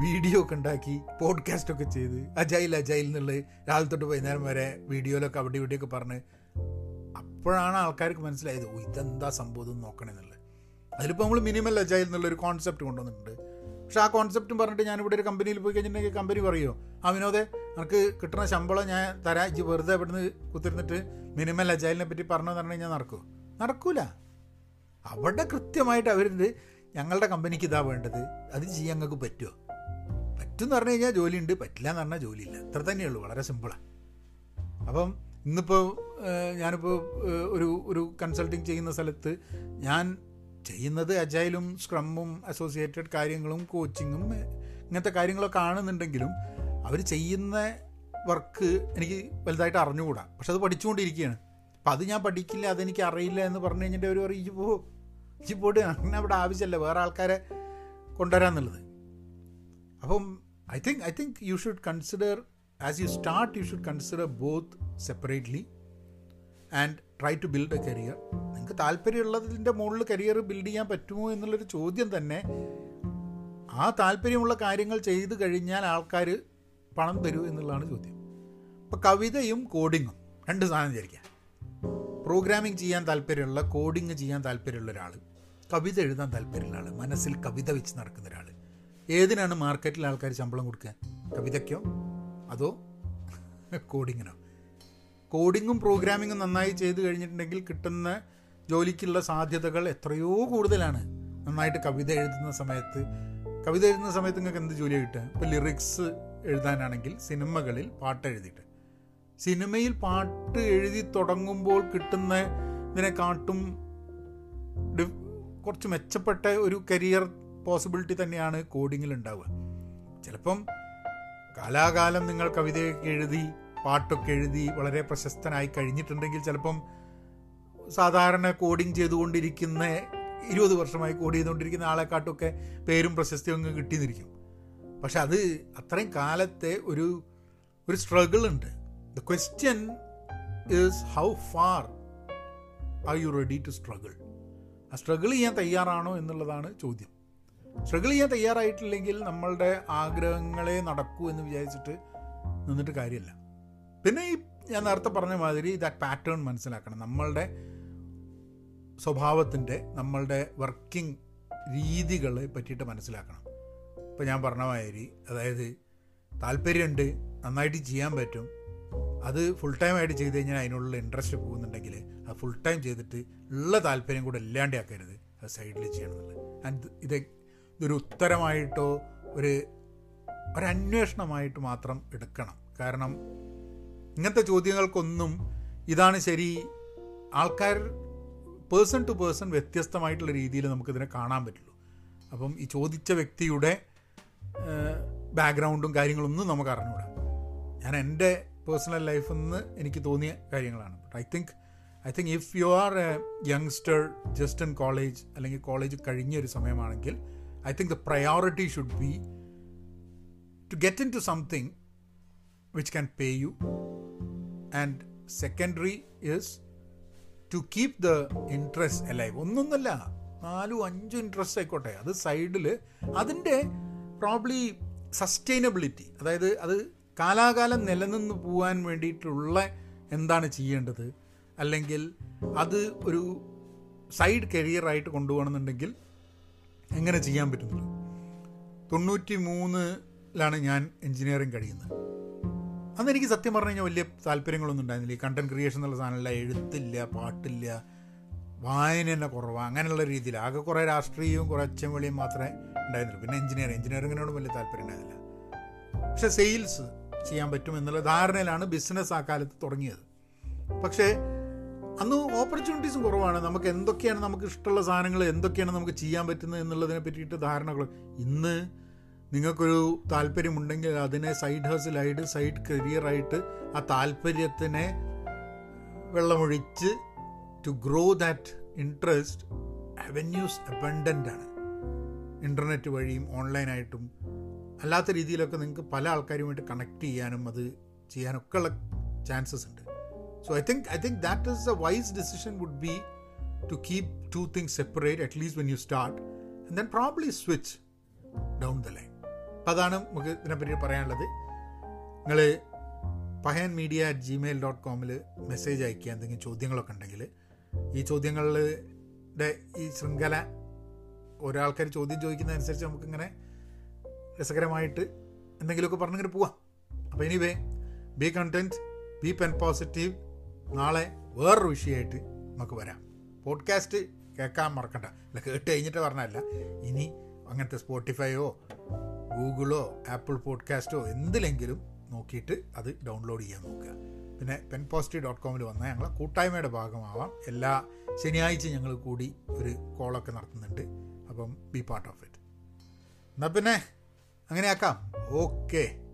A: വീഡിയോ ഒക്കെ ഉണ്ടാക്കി പോഡ്കാസ്റ്റ് ഒക്കെ ചെയ്ത് അജൈൽ അജൈൽ എന്നുള്ളത് രാവിലെ തൊട്ട് വൈകുന്നേരം വരെ വീഡിയോയിലൊക്കെ അവിടെ ഇവിടെയൊക്കെ പറഞ്ഞ് അപ്പോഴാണ് ആൾക്കാർക്ക് മനസ്സിലായത് ഓ ഇതെന്താ സംഭവം നോക്കണമെന്നുള്ളത് അതിലിപ്പോൾ നമ്മൾ മിനിമൽ അജൈൽ എന്നുള്ളൊരു കോൺസെപ്റ്റ് കൊണ്ടുവന്നിട്ടുണ്ട്. പക്ഷേ ആ കോൺസെപ്റ്റും പറഞ്ഞിട്ട് ഞാനിവിടെ ഒരു കമ്പനിയിൽ പോയി കഴിഞ്ഞിട്ടുണ്ടെങ്കിൽ കമ്പനി പറയുമോ ആ വിനോദേ നമുക്ക് കിട്ടുന്ന ശമ്പളം ഞാൻ തരാ ഇജ്ജ് വെറുതെ ഇവിടുന്ന് കുത്തിരുന്നിട്ട് മിനിമൽ അജൈലിനെ പറ്റി പറഞ്ഞു പറഞ്ഞു കഴിഞ്ഞാൽ നടക്കുമോ നടക്കൂല. അവിടെ കൃത്യമായിട്ട് അവരുണ്ട് ഞങ്ങളുടെ കമ്പനിക്ക് ഇതാ വേണ്ടത് അത് ചെയ്യാൻ ഞങ്ങൾക്ക് പറ്റുമോ പറ്റും എന്ന് പറഞ്ഞു കഴിഞ്ഞാൽ ജോലിയുണ്ട്. പറ്റില്ല എന്ന് പറഞ്ഞാൽ ജോലിയില്ല. അത്ര തന്നെയുള്ളൂ വളരെ സിമ്പിളാണ് അപ്പം ഇന്നിപ്പോൾ ഞാനിപ്പോൾ ഒരു ഒരു കൺസൾട്ടിങ് ചെയ്യുന്ന സ്ഥലത്ത് ഞാൻ ചെയ്യുന്നത് അജൈലും സ്ക്രമ്മും അസോസിയേറ്റഡ് കാര്യങ്ങളും കോച്ചിങ്ങും ഇങ്ങനത്തെ കാര്യങ്ങളൊക്കെ ആണെന്നുണ്ടെങ്കിലും അവർ ചെയ്യുന്ന വർക്ക് എനിക്ക് വലുതായിട്ട് അറിഞ്ഞുകൂടാ. പക്ഷെ അത് പഠിച്ചുകൊണ്ടിരിക്കുകയാണ്. അപ്പം അത് ഞാൻ പഠിക്കില്ല അതെനിക്ക് അറിയില്ല എന്ന് പറഞ്ഞു കഴിഞ്ഞിട്ട് അവർ പറയും പോ ഇജ്ജ് പോയിട്ട് അങ്ങനെ അവിടെ ആവശ്യമല്ല വേറെ ആൾക്കാരെ കൊണ്ടുവരാന്നുള്ളത്. അപ്പം I think I think you should consider as you start you should consider both separately and try to build a career നിങ്ങൾക്ക് താല്പര്യമുള്ളതിന്റെ മുകളിൽ കരിയർ ബിൽഡ് ചെയ്യാൻ പറ്റുമോ എന്നുള്ളൊരു ചോദ്യം തന്നെ ആ താല്പര്യമുള്ള കാര്യങ്ങൾ ചെയ്തു കഴിഞ്ഞാൽ ആൾക്കാർ പണം തരൂ എന്നുള്ളതാണ് ചോദ്യം. ഇപ്പോൾ കവിതയും കോഡിങ്ങും രണ്ട് സാധനം വിചാരിക്കാം. പ്രോഗ്രാമിംഗ് ചെയ്യാൻ താല്പര്യമുള്ള കോഡിങ് ചെയ്യാൻ താല്പര്യമുള്ള ഒരാൾ കവിത എഴുതാൻ താല്പര്യമുള്ള ആൾ മനസ്സിൽ കവിത വെച്ച് നടക്കുന്ന ഒരാൾ ഏതിനാണ് മാർക്കറ്റിൽ ആൾക്കാർ ശമ്പളം കൊടുക്കുക? കവിതയ്ക്കോ? അതോ കോഡിങ്ങിനോ? കോഡിങ്ങും പ്രോഗ്രാമിങ്ങും നന്നായി ചെയ്തു കഴിഞ്ഞിട്ടുണ്ടെങ്കിൽ കിട്ടുന്ന ജോലിക്കുള്ള സാധ്യതകൾ എത്രയോ കൂടുതലാണ്. നന്നായിട്ട് കവിത എഴുതുന്ന സമയത്ത്. കവിത എഴുതുന്ന സമയത്ത് നിങ്ങൾക്ക് എന്ത് ജോലി കിട്ടുക? ഇപ്പോൾ ലിറിക്സ് എഴുതാനാണെങ്കിൽ സിനിമകളിൽ പാട്ട് എഴുതിയിട്ട്. സിനിമയിൽ പാട്ട് എഴുതി തുടങ്ങുമ്പോൾ കിട്ടുന്ന ഇതിനെക്കാട്ടും കുറച്ച് മെച്ചപ്പെട്ട ഒരു കരിയർ പോസിബിലിറ്റി തന്നെയാണ് കോഡിങ്ങിൽ ഉണ്ടാവുക. ചിലപ്പം കാലാകാലം നിങ്ങൾ കവിതയൊക്കെ എഴുതി പാട്ടൊക്കെ എഴുതി വളരെ പ്രശസ്തനായി കഴിഞ്ഞിട്ടുണ്ടെങ്കിൽ ചിലപ്പം സാധാരണ കോഡിങ് ചെയ്തുകൊണ്ടിരിക്കുന്ന ഇരുപത് വർഷമായി കോഡ് ചെയ്തുകൊണ്ടിരിക്കുന്ന ആളെക്കാട്ടൊക്കെ പേരും പ്രശസ്തിയും അങ്ങ് കിട്ടിയെന്നിരിക്കും പക്ഷെ അത് അത്രയും കാലത്തെ ഒരു ഒരു സ്ട്രഗിൾ ഉണ്ട്. The question is how far are you ready to struggle ആ സ്ട്രഗിൾ ചെയ്യാൻ തയ്യാറാണോ എന്നുള്ളതാണ് ചോദ്യം. സ്ട്രഗിൾ ചെയ്യാൻ തയ്യാറായിട്ടില്ലെങ്കിൽ നമ്മളുടെ ആഗ്രഹങ്ങളെ നടക്കൂ എന്ന് വിചാരിച്ചിട്ട് നിന്നിട്ട് കാര്യമില്ല. പിന്നെ ഈ ഞാൻ നേരത്തെ പറഞ്ഞ മാതിരി ദാറ്റ് പാറ്റേൺ മനസ്സിലാക്കണം. നമ്മളുടെ സ്വഭാവത്തിന്റെ നമ്മളുടെ വർക്കിംഗ് രീതികളെ പറ്റിയിട്ട് മനസ്സിലാക്കണം. ഇപ്പോൾ ഞാൻ പറഞ്ഞ മാതിരി അതായത് താല്പര്യമുണ്ട് നന്നായിട്ട് ചെയ്യാൻ പറ്റും അത് ഫുൾ ടൈം ആയിട്ട് ചെയ്ത് കഴിഞ്ഞാൽ അതിനുള്ള ഇൻട്രസ്റ്റ് പോകുന്നുണ്ടെങ്കിൽ അത് ഫുൾ ടൈം ചെയ്തിട്ട് ഉള്ള താല്പര്യം കൂടെ ഇല്ലാണ്ടാക്കരുത്. അത് സൈഡിൽ ചെയ്യണം എന്നുള്ളത്. ആൻഡ് ഇത് ഇതൊരു ഉത്തരമായിട്ടോ ഒരു ഒരന്വേഷണമായിട്ട് മാത്രം എടുക്കണം. കാരണം ഇങ്ങനത്തെ ചോദ്യങ്ങൾക്കൊന്നും ഇതാണ് ശരി. ആൾക്കാർ പേഴ്സൺ ടു പേഴ്സൺ വ്യത്യസ്തമായിട്ടുള്ള രീതിയിൽ നമുക്കിതിനെ കാണാൻ പറ്റുള്ളൂ. അപ്പം ഈ ചോദിച്ച വ്യക്തിയുടെ ബാക്ക്ഗ്രൗണ്ടും കാര്യങ്ങളൊന്നും നമുക്ക് അറിഞ്ഞുകൂടാ ഞാൻ എന്റെ പേഴ്സണൽ ലൈഫിൽ നിന്ന് എനിക്ക് തോന്നിയ കാര്യങ്ങളാണ്. But I think I think if you are a youngster just in college അല്ലെങ്കിൽ കോളേജ് കഴിഞ്ഞ ഒരു സമയമാണെങ്കിൽ I think the priority should be to get into something which can pay you and secondary is to keep the interest alive ഒന്നൊന്നല്ല നാലും അഞ്ചും interest ആയിക്കോട്ടെ. അത് സൈഡിൽ അതിന്റെ പ്രോബ്ലി സസ്റ്റൈനബിലിറ്റി അതായത് അത് കാലാകാലം നിലനിന്ന് പോകാൻ വേണ്ടിയിട്ടുള്ള എന്താണ് ചെയ്യേണ്ടത്? അല്ലെങ്കിൽ അത് ഒരു സൈഡ് കരിയറായിട്ട് കൊണ്ടുപോകണമെന്നുണ്ടെങ്കിൽ എങ്ങനെ ചെയ്യാൻ പറ്റുന്നുള്ളൂ തൊണ്ണൂറ്റി മൂന്നിലാണ് ഞാൻ എൻജിനീയറിങ് കഴിയുന്നത്. അന്ന് എനിക്ക് സത്യം പറഞ്ഞു കഴിഞ്ഞാൽ വലിയ താല്പര്യങ്ങളൊന്നും ഉണ്ടായിരുന്നില്ല. ഈ കണ്ടന്റ് ക്രിയേഷൻ എന്നുള്ള സാധനമില്ല എഴുത്തില്ല പാട്ടില്ല വായന തന്നെ കുറവാണ് അങ്ങനെയുള്ള രീതിയിൽ. ആകെ കുറേ രാഷ്ട്രീയവും കുറേ അച്ഛൻ വെളിയും മാത്രമേ ഉണ്ടായിരുന്നുള്ളൂ. പിന്നെ എഞ്ചിനീയറിംഗ്. എഞ്ചിനീയറിങ്ങിനോട് വലിയ താല്പര്യം ഉണ്ടായിരുന്നില്ല. പക്ഷെ സെയിൽസ് ചെയ്യാൻ പറ്റും എന്നുള്ള ധാരണയിലാണ് ബിസിനസ് ആ കാലത്ത് തുടങ്ങിയത്. പക്ഷേ അന്ന് ഓപ്പർച്യൂണിറ്റീസും കുറവാണ്. നമുക്ക് എന്തൊക്കെയാണ് നമുക്ക് ഇഷ്ടമുള്ള സാധനങ്ങൾ എന്തൊക്കെയാണ് നമുക്ക് ചെയ്യാൻ പറ്റുന്നത് എന്നുള്ളതിനെ പറ്റിയിട്ട് ധാരണകൾ. ഇന്ന് നിങ്ങൾക്കൊരു താല്പര്യമുണ്ടെങ്കിൽ അതിനെ സൈഡ് ഹൗസിലായിട്ട് സൈഡ് കരിയറായിട്ട് ആ താല്പര്യത്തിനെ വെള്ളമൊഴിച്ച് to grow that interest avenues abundant ആണ്. ഇന്റർനെറ്റ് വഴിയും ഓൺലൈനായിട്ടും അല്ലാത്ത രീതിയിലൊക്കെ നിങ്ങൾക്ക് പല ആൾക്കാരുമായിട്ട് കണക്ട് ചെയ്യാനും അത് ചെയ്യാനൊക്കെ ഉള്ള ചാൻസസ് ഉണ്ട്. So I think I think that a a wise decision would be to keep to separate separate at least when you start and then switch down the line അപ്പം അതാണ് നമുക്ക് ഇതിനെപ്പറ്റി പറയാനുള്ളത്. നിങ്ങൾ Pahayan media at Gmail dot കോമിൽ message അയക്കുക എന്തെങ്കിലും ചോദ്യങ്ങളൊക്കെ ഉണ്ടെങ്കിൽ ഈ ചോദ്യങ്ങളുടെ ഈ ശൃംഖല ഒരാൾക്കാർ ചോദ്യം ചോദിക്കുന്നതനുസരിച്ച് നമുക്കിങ്ങനെ രസകരമായിട്ട് എന്തെങ്കിലുമൊക്കെ പറഞ്ഞിങ്ങനെ പോവാം. അപ്പോൾ anyway be content be Pen Positive നാളെ വേറൊരു വിഷയമായിട്ട് നമുക്ക് വരാം. പോഡ്കാസ്റ്റ് കേൾക്കാൻ മറക്കണ്ട. അല്ല കേട്ട് കഴിഞ്ഞിട്ട് പറഞ്ഞല്ല ഇനി അങ്ങനത്തെ സ്പോട്ടിഫൈയോ ഗൂഗിളോ ആപ്പിൾ പോഡ്കാസ്റ്റോ എന്തിലെങ്കിലും നോക്കിയിട്ട് അത് ഡൗൺലോഡ് ചെയ്യാൻ നോക്കുക. പിന്നെ പെൻ പോസിറ്റീവ് ഡോട്ട് കോമിൽ വന്നാൽ ഞങ്ങൾ കൂട്ടായ്മയുടെ ഭാഗമാവാം. എല്ലാ ശനിയാഴ്ച ഞങ്ങൾ കൂടി ഒരു കോളൊക്കെ നടത്തുന്നുണ്ട്. അപ്പം ബി പാർട്ട് ഓഫ് ഇറ്റ് എന്നാൽ പിന്നെ അങ്ങനെയാക്കാം. ഓക്കെ